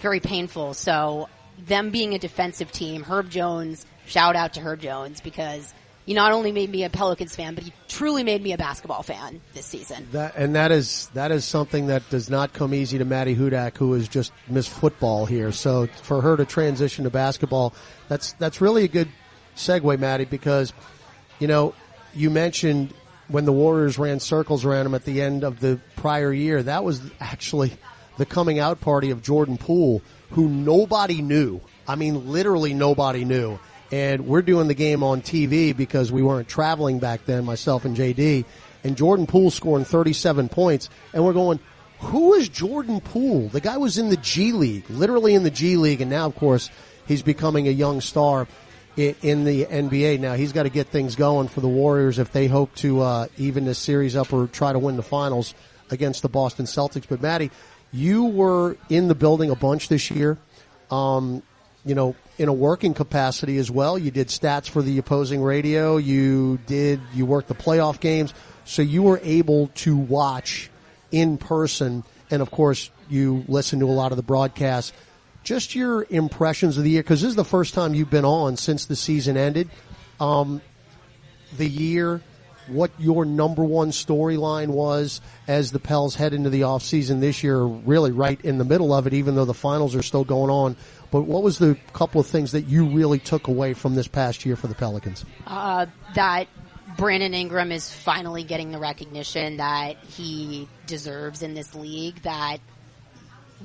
very painful. So them being a defensive team, Herb Jones, shout out to Herb Jones because he not only made me a Pelicans fan, but he truly made me a basketball fan this season. That, and that is that is something that does not come easy to Maddie Hudak, who has just missed football here. So for her to transition to basketball, that's that's really a good segue, Maddie, because you know you mentioned when the Warriors ran circles around him at the end of the prior year. That was actually the coming out party of Jordan Poole, who nobody knew. I mean, literally nobody knew. And we're doing the game on TV because we weren't traveling back then, myself and JD. And Jordan Poole scoring 37 points. And we're going, who is Jordan Poole? The guy was in the G League, literally in the G League. And now, of course, he's becoming a young star in the NBA. Now he's got to get things going for the Warriors if they hope to uh, even this series up or try to win the finals against the Boston Celtics. But Maddie, you were in the building a bunch this year. Um, you know, in a working capacity as well. You did stats for the opposing radio. You did you worked the playoff games, so you were able to watch in person, and of course you listened to a lot of the broadcasts. Just your impressions of the year, because this is the first time you've been on since the season ended. Um, the year, what your number one storyline was as the Pels head into the offseason this year, really right in the middle of it, even though the finals are still going on. But what was the couple of things that you really took away from this past year for the Pelicans? uh, that Brandon Ingram is finally getting the recognition that he deserves in this league. That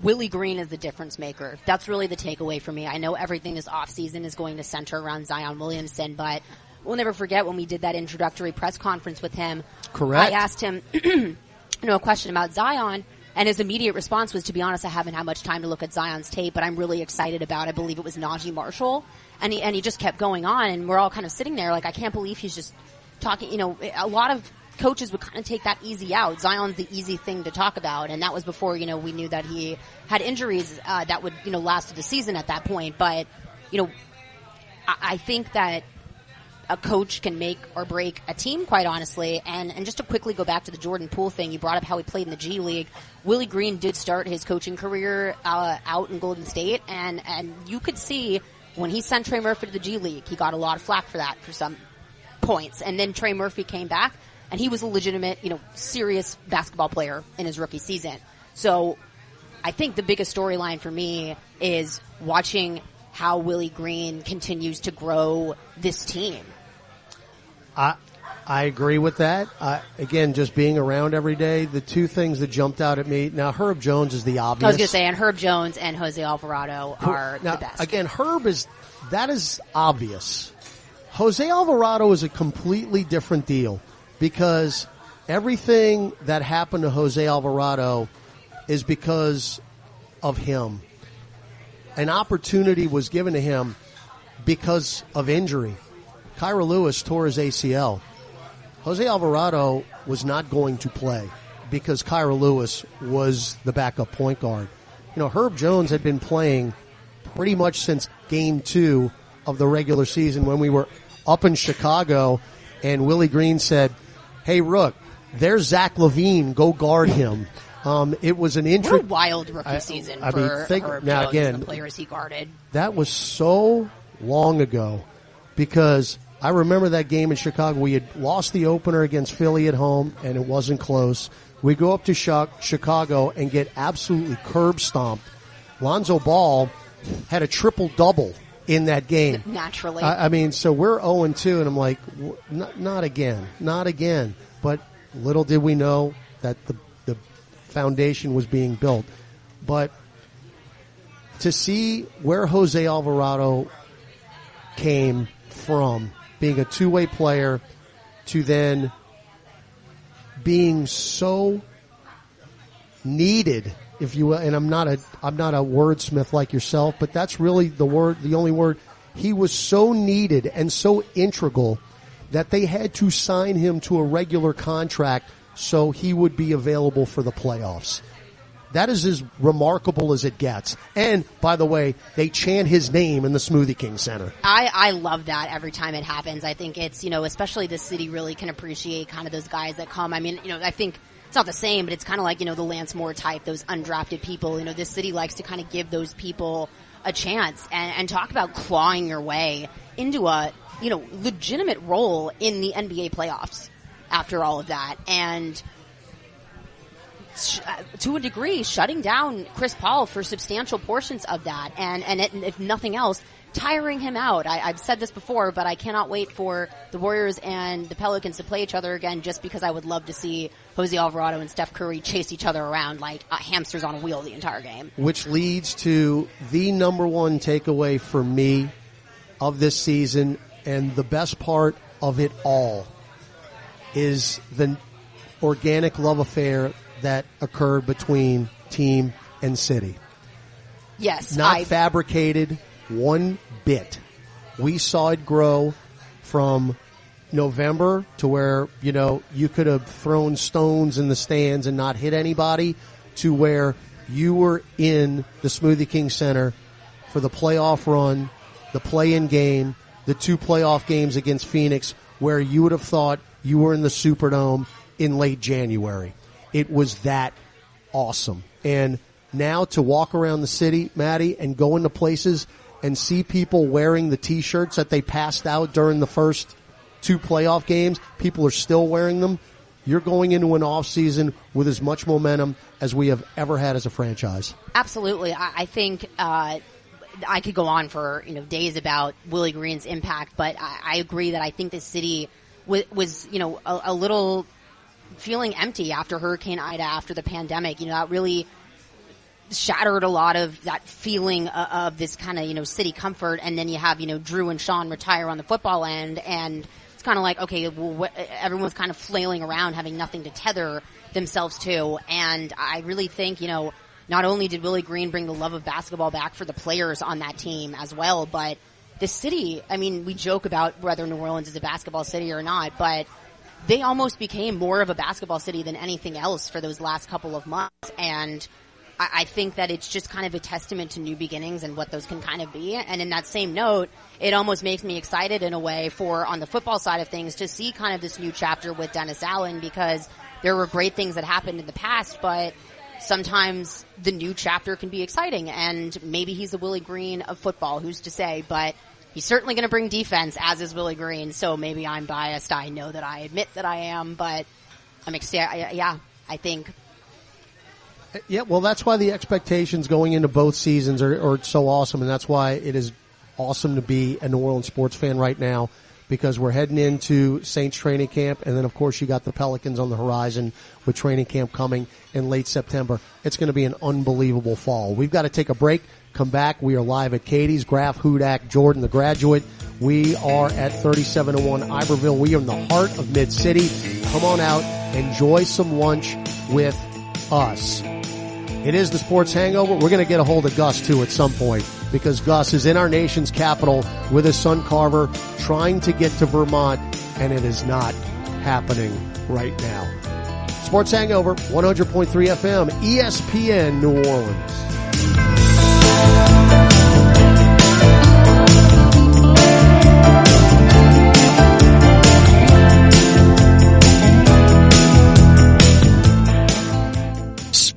Willie Green is the difference maker. That's really the takeaway for me. I know everything this offseason is going to center around Zion Williamson, but we'll never forget when we did that introductory press conference with him. Correct. I asked him, you know, a question about Zion. And his immediate response was, to be honest, I haven't had much time to look at Zion's tape, but I'm really excited about, I believe it was Naji Marshall. And he, and he just kept going on and we're all kind of sitting there like, I can't believe he's just talking, you know, a lot of coaches would kind of take that easy out. Zion's the easy thing to talk about. And that was before, you know, we knew that he had injuries, uh, that would, you know, last the season at that point. But, you know, I, I think that a coach can make or break a team, quite honestly. And and just to quickly go back to the Jordan Poole thing, you brought up how he played in the G League. Willie Green did start his coaching career uh, out in Golden State, and and you could see when he sent Trey Murphy to the G League, he got a lot of flack for that for some points. And then Trey Murphy came back, and he was a legitimate, you know, serious basketball player in his rookie season. So I think the biggest storyline for me is watching how Willie Green continues to grow this team. I I agree with that. Uh, again, just being around every day, the two things that jumped out at me. Now, Herb Jones is the obvious. I was going to say, and Herb Jones and Jose Alvarado are now, the best. Again, Herb is that is obvious. Jose Alvarado is a completely different deal because everything that happened to Jose Alvarado is because of him. An opportunity was given to him because of injury. Kira Lewis tore his ACL. Jose Alvarado was not going to play because Kira Lewis was the backup point guard. You know, Herb Jones had been playing pretty much since game two of the regular season when we were up in Chicago and Willie Green said, Hey, Rook, there's Zach LaVine. Go guard him. Um, it was an interesting. wild rookie I- season I for mean, think- Herb now Jones again- the players he guarded. That was so long ago because I remember that game in Chicago. We had lost the opener against Philly at home and it wasn't close. We go up to Chi- Chicago and get absolutely curb stomped. Lonzo Ball had a triple double in that game. Naturally. I, I mean, so we're 0 and 2 and I'm like, not, not again, not again. But little did we know that the, the foundation was being built. But to see where Jose Alvarado came from, being a two way player, to then being so needed, if you will, and I'm not a I'm not a wordsmith like yourself, but that's really the word the only word. He was so needed and so integral that they had to sign him to a regular contract so he would be available for the playoffs. That is as remarkable as it gets. And by the way, they chant his name in the Smoothie King Center. I, I love that every time it happens. I think it's, you know, especially the city really can appreciate kind of those guys that come. I mean, you know, I think it's not the same, but it's kind of like, you know, the Lance Moore type, those undrafted people. You know, this city likes to kind of give those people a chance and, and talk about clawing your way into a you know, legitimate role in the NBA playoffs after all of that. And uh, to a degree, shutting down Chris Paul for substantial portions of that. And, and it, if nothing else, tiring him out. I, I've said this before, but I cannot wait for the Warriors and the Pelicans to play each other again just because I would love to see Jose Alvarado and Steph Curry chase each other around like uh, hamsters on a wheel the entire game. which leads to the number one takeaway for me of this season and the best part of it all is the organic love affair that occurred between team and city. Yes, Not I, fabricated one bit. We saw it grow from November to where, you know, you could have thrown stones in the stands and not hit anybody to where you were in the Smoothie King Center for the playoff run, the play-in game, the two playoff games against Phoenix where you would have thought you were in the Superdome in late January. It was that awesome. And now to walk around the city, Maddie, and go into places and see people wearing the t-shirts that they passed out during the first two playoff games, people are still wearing them. You're going into an off season with as much momentum as we have ever had as a franchise. Absolutely. I, I think uh, I could go on for you know days about Willie Green's impact, but I, I agree that I think the city was, was you know a, a little feeling empty after Hurricane Ida, after the pandemic. You know that really shattered a lot of that feeling of, of this kind of you know city comfort, and then you have you know Drew and Sean retire on the football end, and it's kind of like okay, well, what, everyone's kind of flailing around, having nothing to tether themselves to, and I really think you know not only did Willie Green bring the love of basketball back for the players on that team as well, but the city. I mean, we joke about whether New Orleans is a basketball city or not, but they almost became more of a basketball city than anything else for those last couple of months, and. I, I think that it's just kind of a testament to new beginnings and what those can kind of be. And in that same note, it almost makes me excited in a way for on the football side of things to see kind of this new chapter with Dennis Allen because there were great things that happened in the past, but sometimes the new chapter can be exciting and maybe he's the Willie Green of football, who's to say, but he's certainly going to bring defense as is Willie Green. So maybe I'm biased. I know that I admit that I am, but I'm excited. Yeah, I think Yeah, well, that's why the expectations going into both seasons are, are so awesome, and that's why it is awesome to be a New Orleans sports fan right now because we're heading into Saints training camp, and then of course you got the Pelicans on the horizon with training camp coming in late September. It's going to be an unbelievable fall. We've got to take a break. Come back. We are live at Katie's, Graff, Hudak, Jordan, the graduate. We are at 3701 Iberville. We are in the heart of Mid City. Come on out, enjoy some lunch with us. It is the sports hangover. We're going to get a hold of Gus too at some point because Gus is in our nation's capital with his son Carver trying to get to Vermont and it is not happening right now. Sports hangover, 100.3 FM, ESPN New Orleans you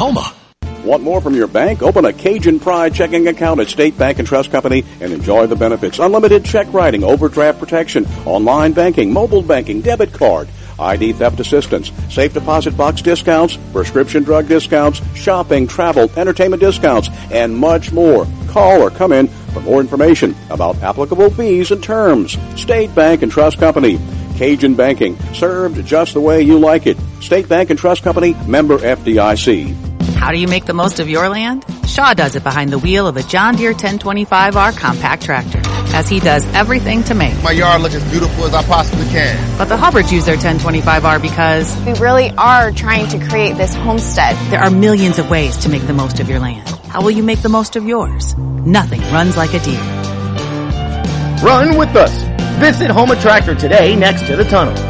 Houma. Want more from your bank? Open a Cajun Pride checking account at State Bank and Trust Company and enjoy the benefits. Unlimited check writing, overdraft protection, online banking, mobile banking, debit card, ID theft assistance, safe deposit box discounts, prescription drug discounts, shopping, travel, entertainment discounts, and much more. Call or come in for more information about applicable fees and terms. State Bank and Trust Company. Cajun Banking, served just the way you like it. State Bank and Trust Company, member FDIC. How do you make the most of your land? Shaw does it behind the wheel of a John Deere 1025R compact tractor, as he does everything to make. My yard looks as beautiful as I possibly can. But the Hubbards use their 1025R because we really are trying to create this homestead. There are millions of ways to make the most of your land. How will you make the most of yours? Nothing runs like a Deere. Run with us. Visit Home Tractor today next to the tunnel.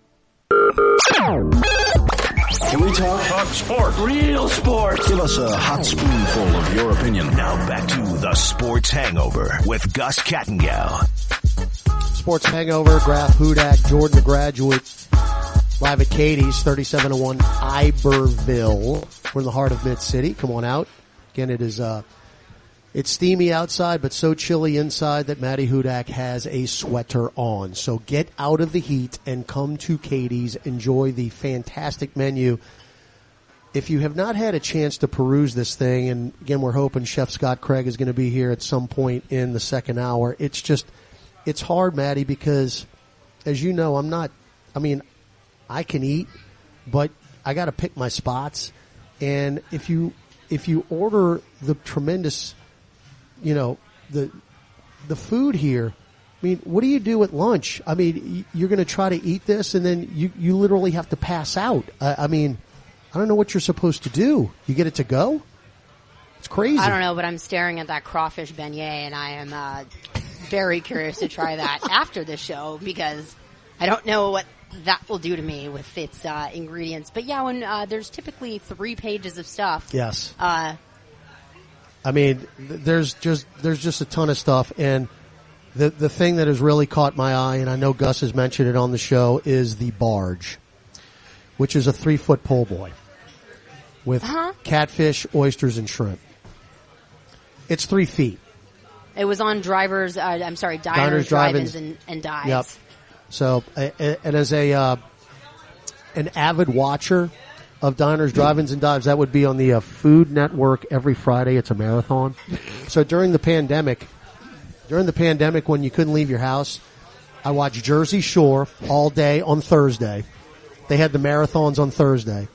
Can we talk? Talk sports. Real sports. Give us a hot spoonful of your opinion. Now back to the Sports Hangover with Gus Kattengell. Sports Hangover, Graff Hudak, Jordan the Graduate, live at Katie's, 3701 Iberville. We're in the heart of Mid City. Come on out. Again, it is, uh, it's steamy outside, but so chilly inside that Maddie Hudak has a sweater on. So get out of the heat and come to Katie's. Enjoy the fantastic menu. If you have not had a chance to peruse this thing, and again, we're hoping Chef Scott Craig is going to be here at some point in the second hour. It's just, it's hard, Maddie, because as you know, I'm not, I mean, I can eat, but I got to pick my spots. And if you, if you order the tremendous you know the the food here. I mean, what do you do at lunch? I mean, you're going to try to eat this, and then you you literally have to pass out. I, I mean, I don't know what you're supposed to do. You get it to go? It's crazy. I don't know, but I'm staring at that crawfish beignet, and I am uh, very curious to try that after the show because I don't know what that will do to me with its uh, ingredients. But yeah, when uh, there's typically three pages of stuff, Yes. uh, I mean, there's just there's just a ton of stuff, and the the thing that has really caught my eye, and I know Gus has mentioned it on the show, is the barge, which is a three foot po' boy with Uh-huh. catfish, oysters, and shrimp. It's three feet. it was on drivers. Uh, I'm sorry, diners, Diners, drive-ins, and, and dives. Yep. So, and as a uh, an avid watcher of diners, drive-ins, and dives, that would be on the uh, Food Network every Friday. It's a marathon. So during the pandemic, during the pandemic when you couldn't leave your house, I watched Jersey Shore all day on Thursday. They had the marathons on Thursday,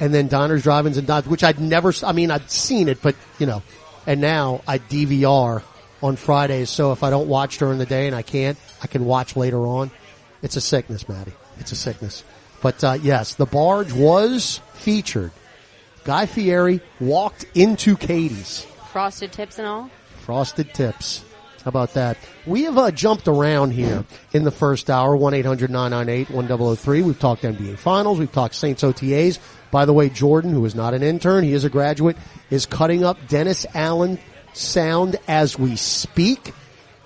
and then diners, drive-ins, and dives, which I'd never. I mean, I'd seen it, but you know, and now I DVR on Fridays. So if I don't watch during the day and I can't, I can watch later on. It's a sickness, Maddie. It's a sickness. But uh, yes, the barge was featured. Guy Fieri walked into Katie's. Frosted tips and all. Frosted tips. How about that? We have uh, jumped around here in the first hour, 1-800-998-1003. We've talked NBA Finals. We've talked Saints OTAs. By the way, Jordan, who is not an intern, he is a graduate, is cutting up Dennis Allen sound as we speak.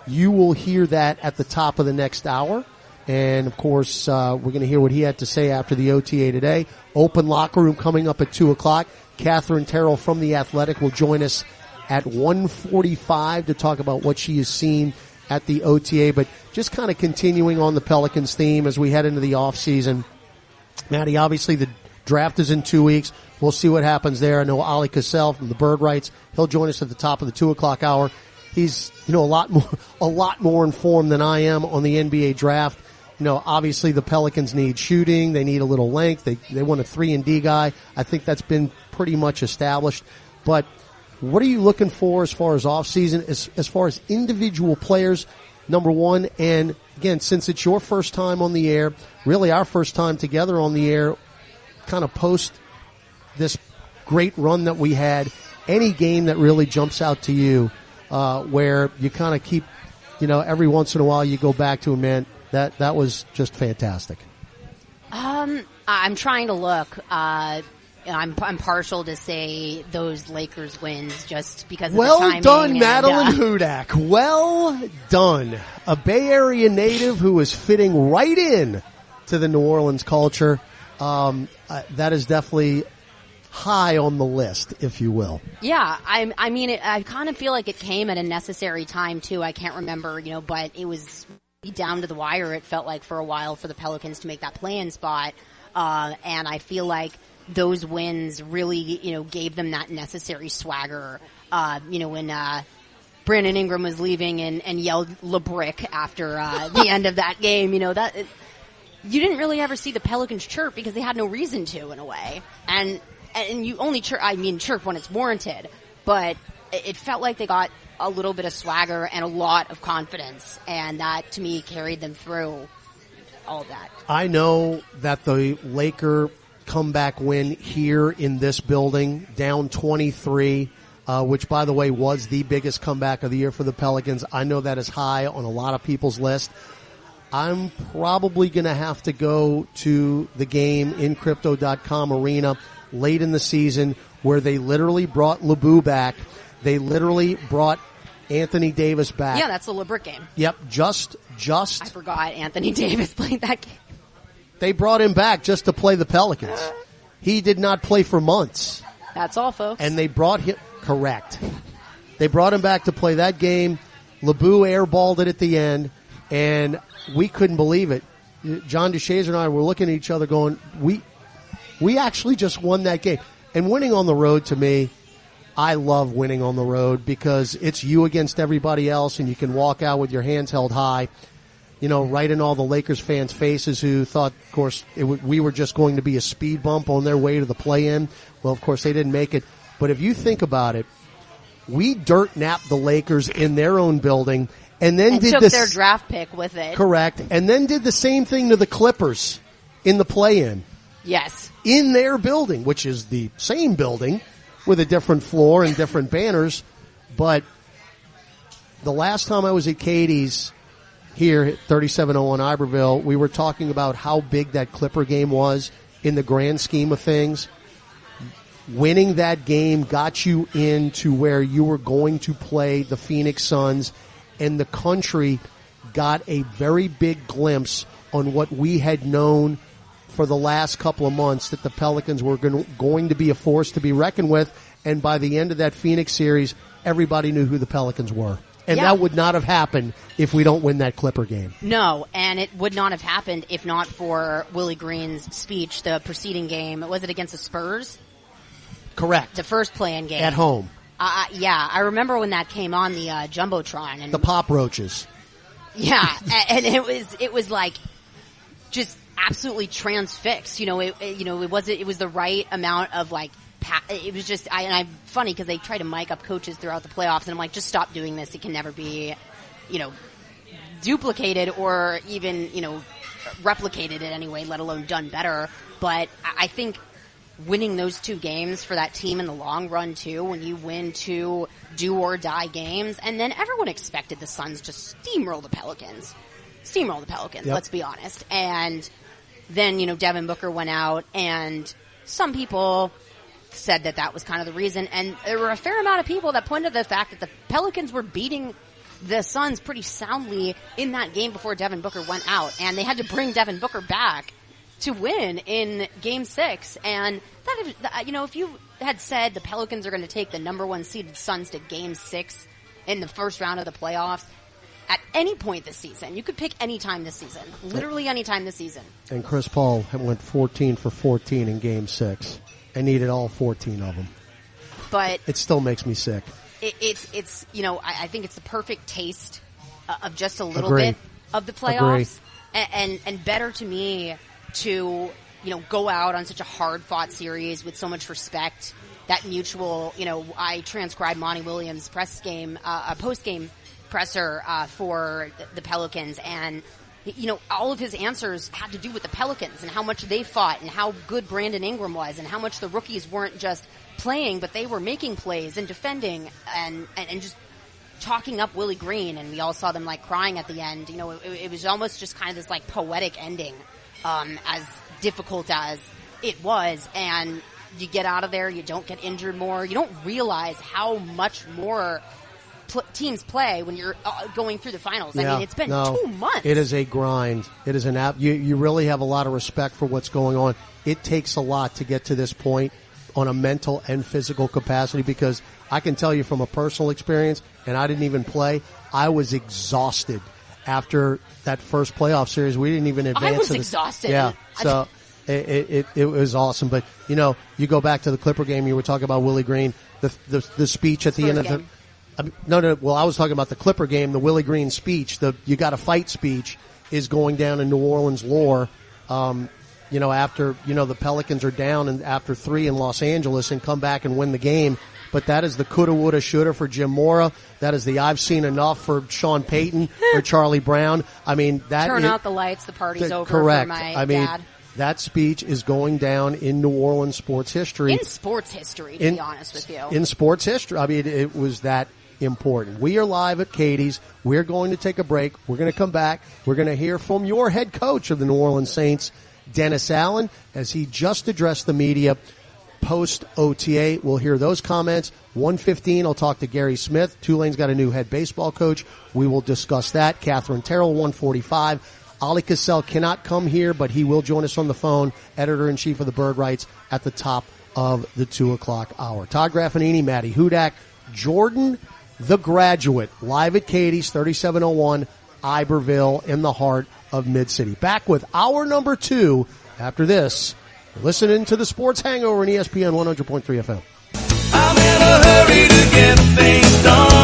You will hear that at the top of the next hour. And of course, uh, we're going to hear what he had to say after the OTA today. Open locker room coming up at two o'clock. Katherine Terrell from the Athletic will join us at 145 to talk about what she has seen at the OTA, but just kind of continuing on the Pelicans theme as we head into the off season. Maddie, obviously the draft is in two weeks. We'll see what happens there. I know Oleh Kosel from the Bird Rights. He'll join us at the top of the two o'clock hour. He's, you know, a lot more, a lot more informed than I am on the NBA draft. You know, obviously the Pelicans need shooting. They need a little length. They, they want a three and D guy. I think that's been pretty much established. But what are you looking for as far as off season, as, as far as individual players? Number one, and again, since it's your first time on the air, really our first time together on the air, kind of post this great run that we had, any game that really jumps out to you, uh, where you kind of keep, you know, every once in a while you go back to, a man, that, that was just fantastic. Um, I'm trying to look. Uh, I'm I'm partial to say those Lakers wins just because of the Well done, and, Madeline uh, Hudak. Well done. A Bay Area native who is fitting right in to the New Orleans culture. Um, uh, that is definitely high on the list, if you will. Yeah, I, I mean, it, I kind of feel like it came at a necessary time too. I can't remember, you know, but it was down to the wire. It felt like for a while for the Pelicans to make that play-in spot, uh, and I feel like those wins really, you know, gave them that necessary swagger. Uh, you know, when uh, Brandon Ingram was leaving and, and yelled LeBrick after uh, the end of that game. You know that it, you didn't really ever see the Pelicans chirp because they had no reason to in a way, and and you only chirp. I mean chirp when it's warranted, but it, felt like they got a little bit of swagger and a lot of confidence, and that to me carried them through all that. I know that the Laker comeback win here in this building, down 23, uh, which by the way was the biggest comeback of the year for the Pelicans. I know that is high on a lot of people's list. I'm probably going to have to go to the game in crypto.com arena late in the season where they literally brought Labu back. They literally brought Anthony Davis back. Yeah, that's the LeBrick game. Yep, just just I forgot Anthony Davis played that game. they brought him back just to play the Pelicans. He did not play for months. That's all, folks. And they brought him correct. They brought him back to play that game. Labu airballed it at the end, and we couldn't believe it. John DeShazier and I were looking at each other, going, "We, we actually just won that game." And winning on the road to me, I love winning on the road because it's you against everybody else, and you can walk out with your hands held high. You know, right in all the Lakers fans' faces who thought, of course, it w- we were just going to be a speed bump on their way to the play-in. Well, of course, they didn't make it. But if you think about it, we dirt napped the Lakers in their own building, and then and did took this their draft pick with it. correct, and then did the same thing to the Clippers in the play-in Yes. in their building, which is the same building with a different floor and different banners. But the last time I was at Katie's here at 3701 Iberville, we were talking about how big that Clipper game was in the grand scheme of things. Winning that game got you into where you were going to play the Phoenix Suns and the country got a very big glimpse on what we had known for the last couple of months that the Pelicans were going to, be a force to be reckoned with. And by the end of that Phoenix series, everybody knew who the Pelicans were. And Yeah. that would not have happened if we don't win that Clipper game. No, and it would not have happened if not for Willie Green's speech the preceding game. Was it against the Spurs? Correct. The first play-in game. At home. Uh, yeah, I remember when that came on the uh, jumbotron, and The pop roaches. yeah, and it was it was like just absolutely transfixed. You know, it, it- you know it was it was the right amount of like. It was just I and I'm funny because they try to mic up coaches throughout the playoffs, and I'm like, just stop doing this. It can never be, you know, duplicated or even you know replicated in any way, let alone done better. But I I think winning those two games for that team in the long run too, when you win two do or die games, and then everyone expected the Suns to steamroll the Pelicans, steamroll the Pelicans. Yep. Let's be honest. And then you know Devin Booker went out, and some people said that that was kind of the reason, and there were a fair amount of people that pointed to the fact that the Pelicans were beating the Suns pretty soundly in that game before Devin Booker went out, and they had to bring Devin Booker back to win in Game Six. And that- you know, if you had said the Pelicans are going to take the number one seeded Suns to Game Six in the first round of the playoffs. At any point this season, you could pick any time this season, literally any time this season. And Chris Paul went 14 for 14 in game six and needed all 14 of them. But It still makes me sick. it, it's it's you know I, I think it's the perfect taste uh, of just a little Agree. bit of the playoffs, and, and and better to me to you know go out on such a hard fought series with so much respect. That mutual, you know, I transcribed Monty Williams' press game, uh, a post game presser uh, for the- Pelicans, and you know, all of his answers had to do with the Pelicans and how much they fought and how good Brandon Ingram was and how much the rookies weren't just playing, but they were making plays and defending and, and, and just talking up Willie Green. And we all saw them like crying at the end. You know, it, it was almost just kind of this like poetic ending, um, as difficult as it was. And you get out of there, you don't get injured more. You don't realize how much more pl- teams play when you're uh, going through the finals. I mean, it's been no, two months. It is a grind. It is an app. You, you really have a lot of respect for what's going on. It takes a lot to get to this point on a mental and physical capacity because I can tell you from a personal experience, and I didn't even play, I was exhausted after that first playoff series. We didn't even advance. I was exhausted. Yeah. So it, it, it, it was awesome. But, you know, you go back to the Clipper game, you were talking about Willie Green, the, the, the speech at the Spurs end of the, game. Mean, no, no. Well, I was talking about the Clipper game, the Willie Green speech, the "you got to fight" speech is going down in New Orleans lore. Um, you know, after you know the Pelicans are down and after three in Los Angeles and come back and win the game. But that is the coulda, woulda, shoulda for Jim Mora. That is the I've seen enough for Sean Payton or Charlie Brown. I mean, that Turn is- out the lights. The party's Th- over correct. I mean, dad. that speech is going down in New Orleans sports history. In sports history, to In- be honest with you. in sports history. I mean, it was that important. We are live at Katie's. We're going to take a break. We're going to come back. We're going to hear from your head coach of the New Orleans Saints, Dennis Allen, as he just addressed the media post OTA. We'll hear those comments. 115, I'll talk to Guerry Smith. Tulane's got a new head baseball coach. We will discuss that. Katherine Terrell, 145. Oleh Kosel cannot come here, but he will join us on the phone, editor in chief of the Bird Rights at the top of the two o'clock hour. Todd Graffagnini, Maddie Hudak, Jordan the Graduate, live at Katie's, 3701 Iberville in the heart of Mid City. Back with hour number two after this. Listening to the Sports Hangover on ESPN 100.3 FM. I'm in a hurry to get things done.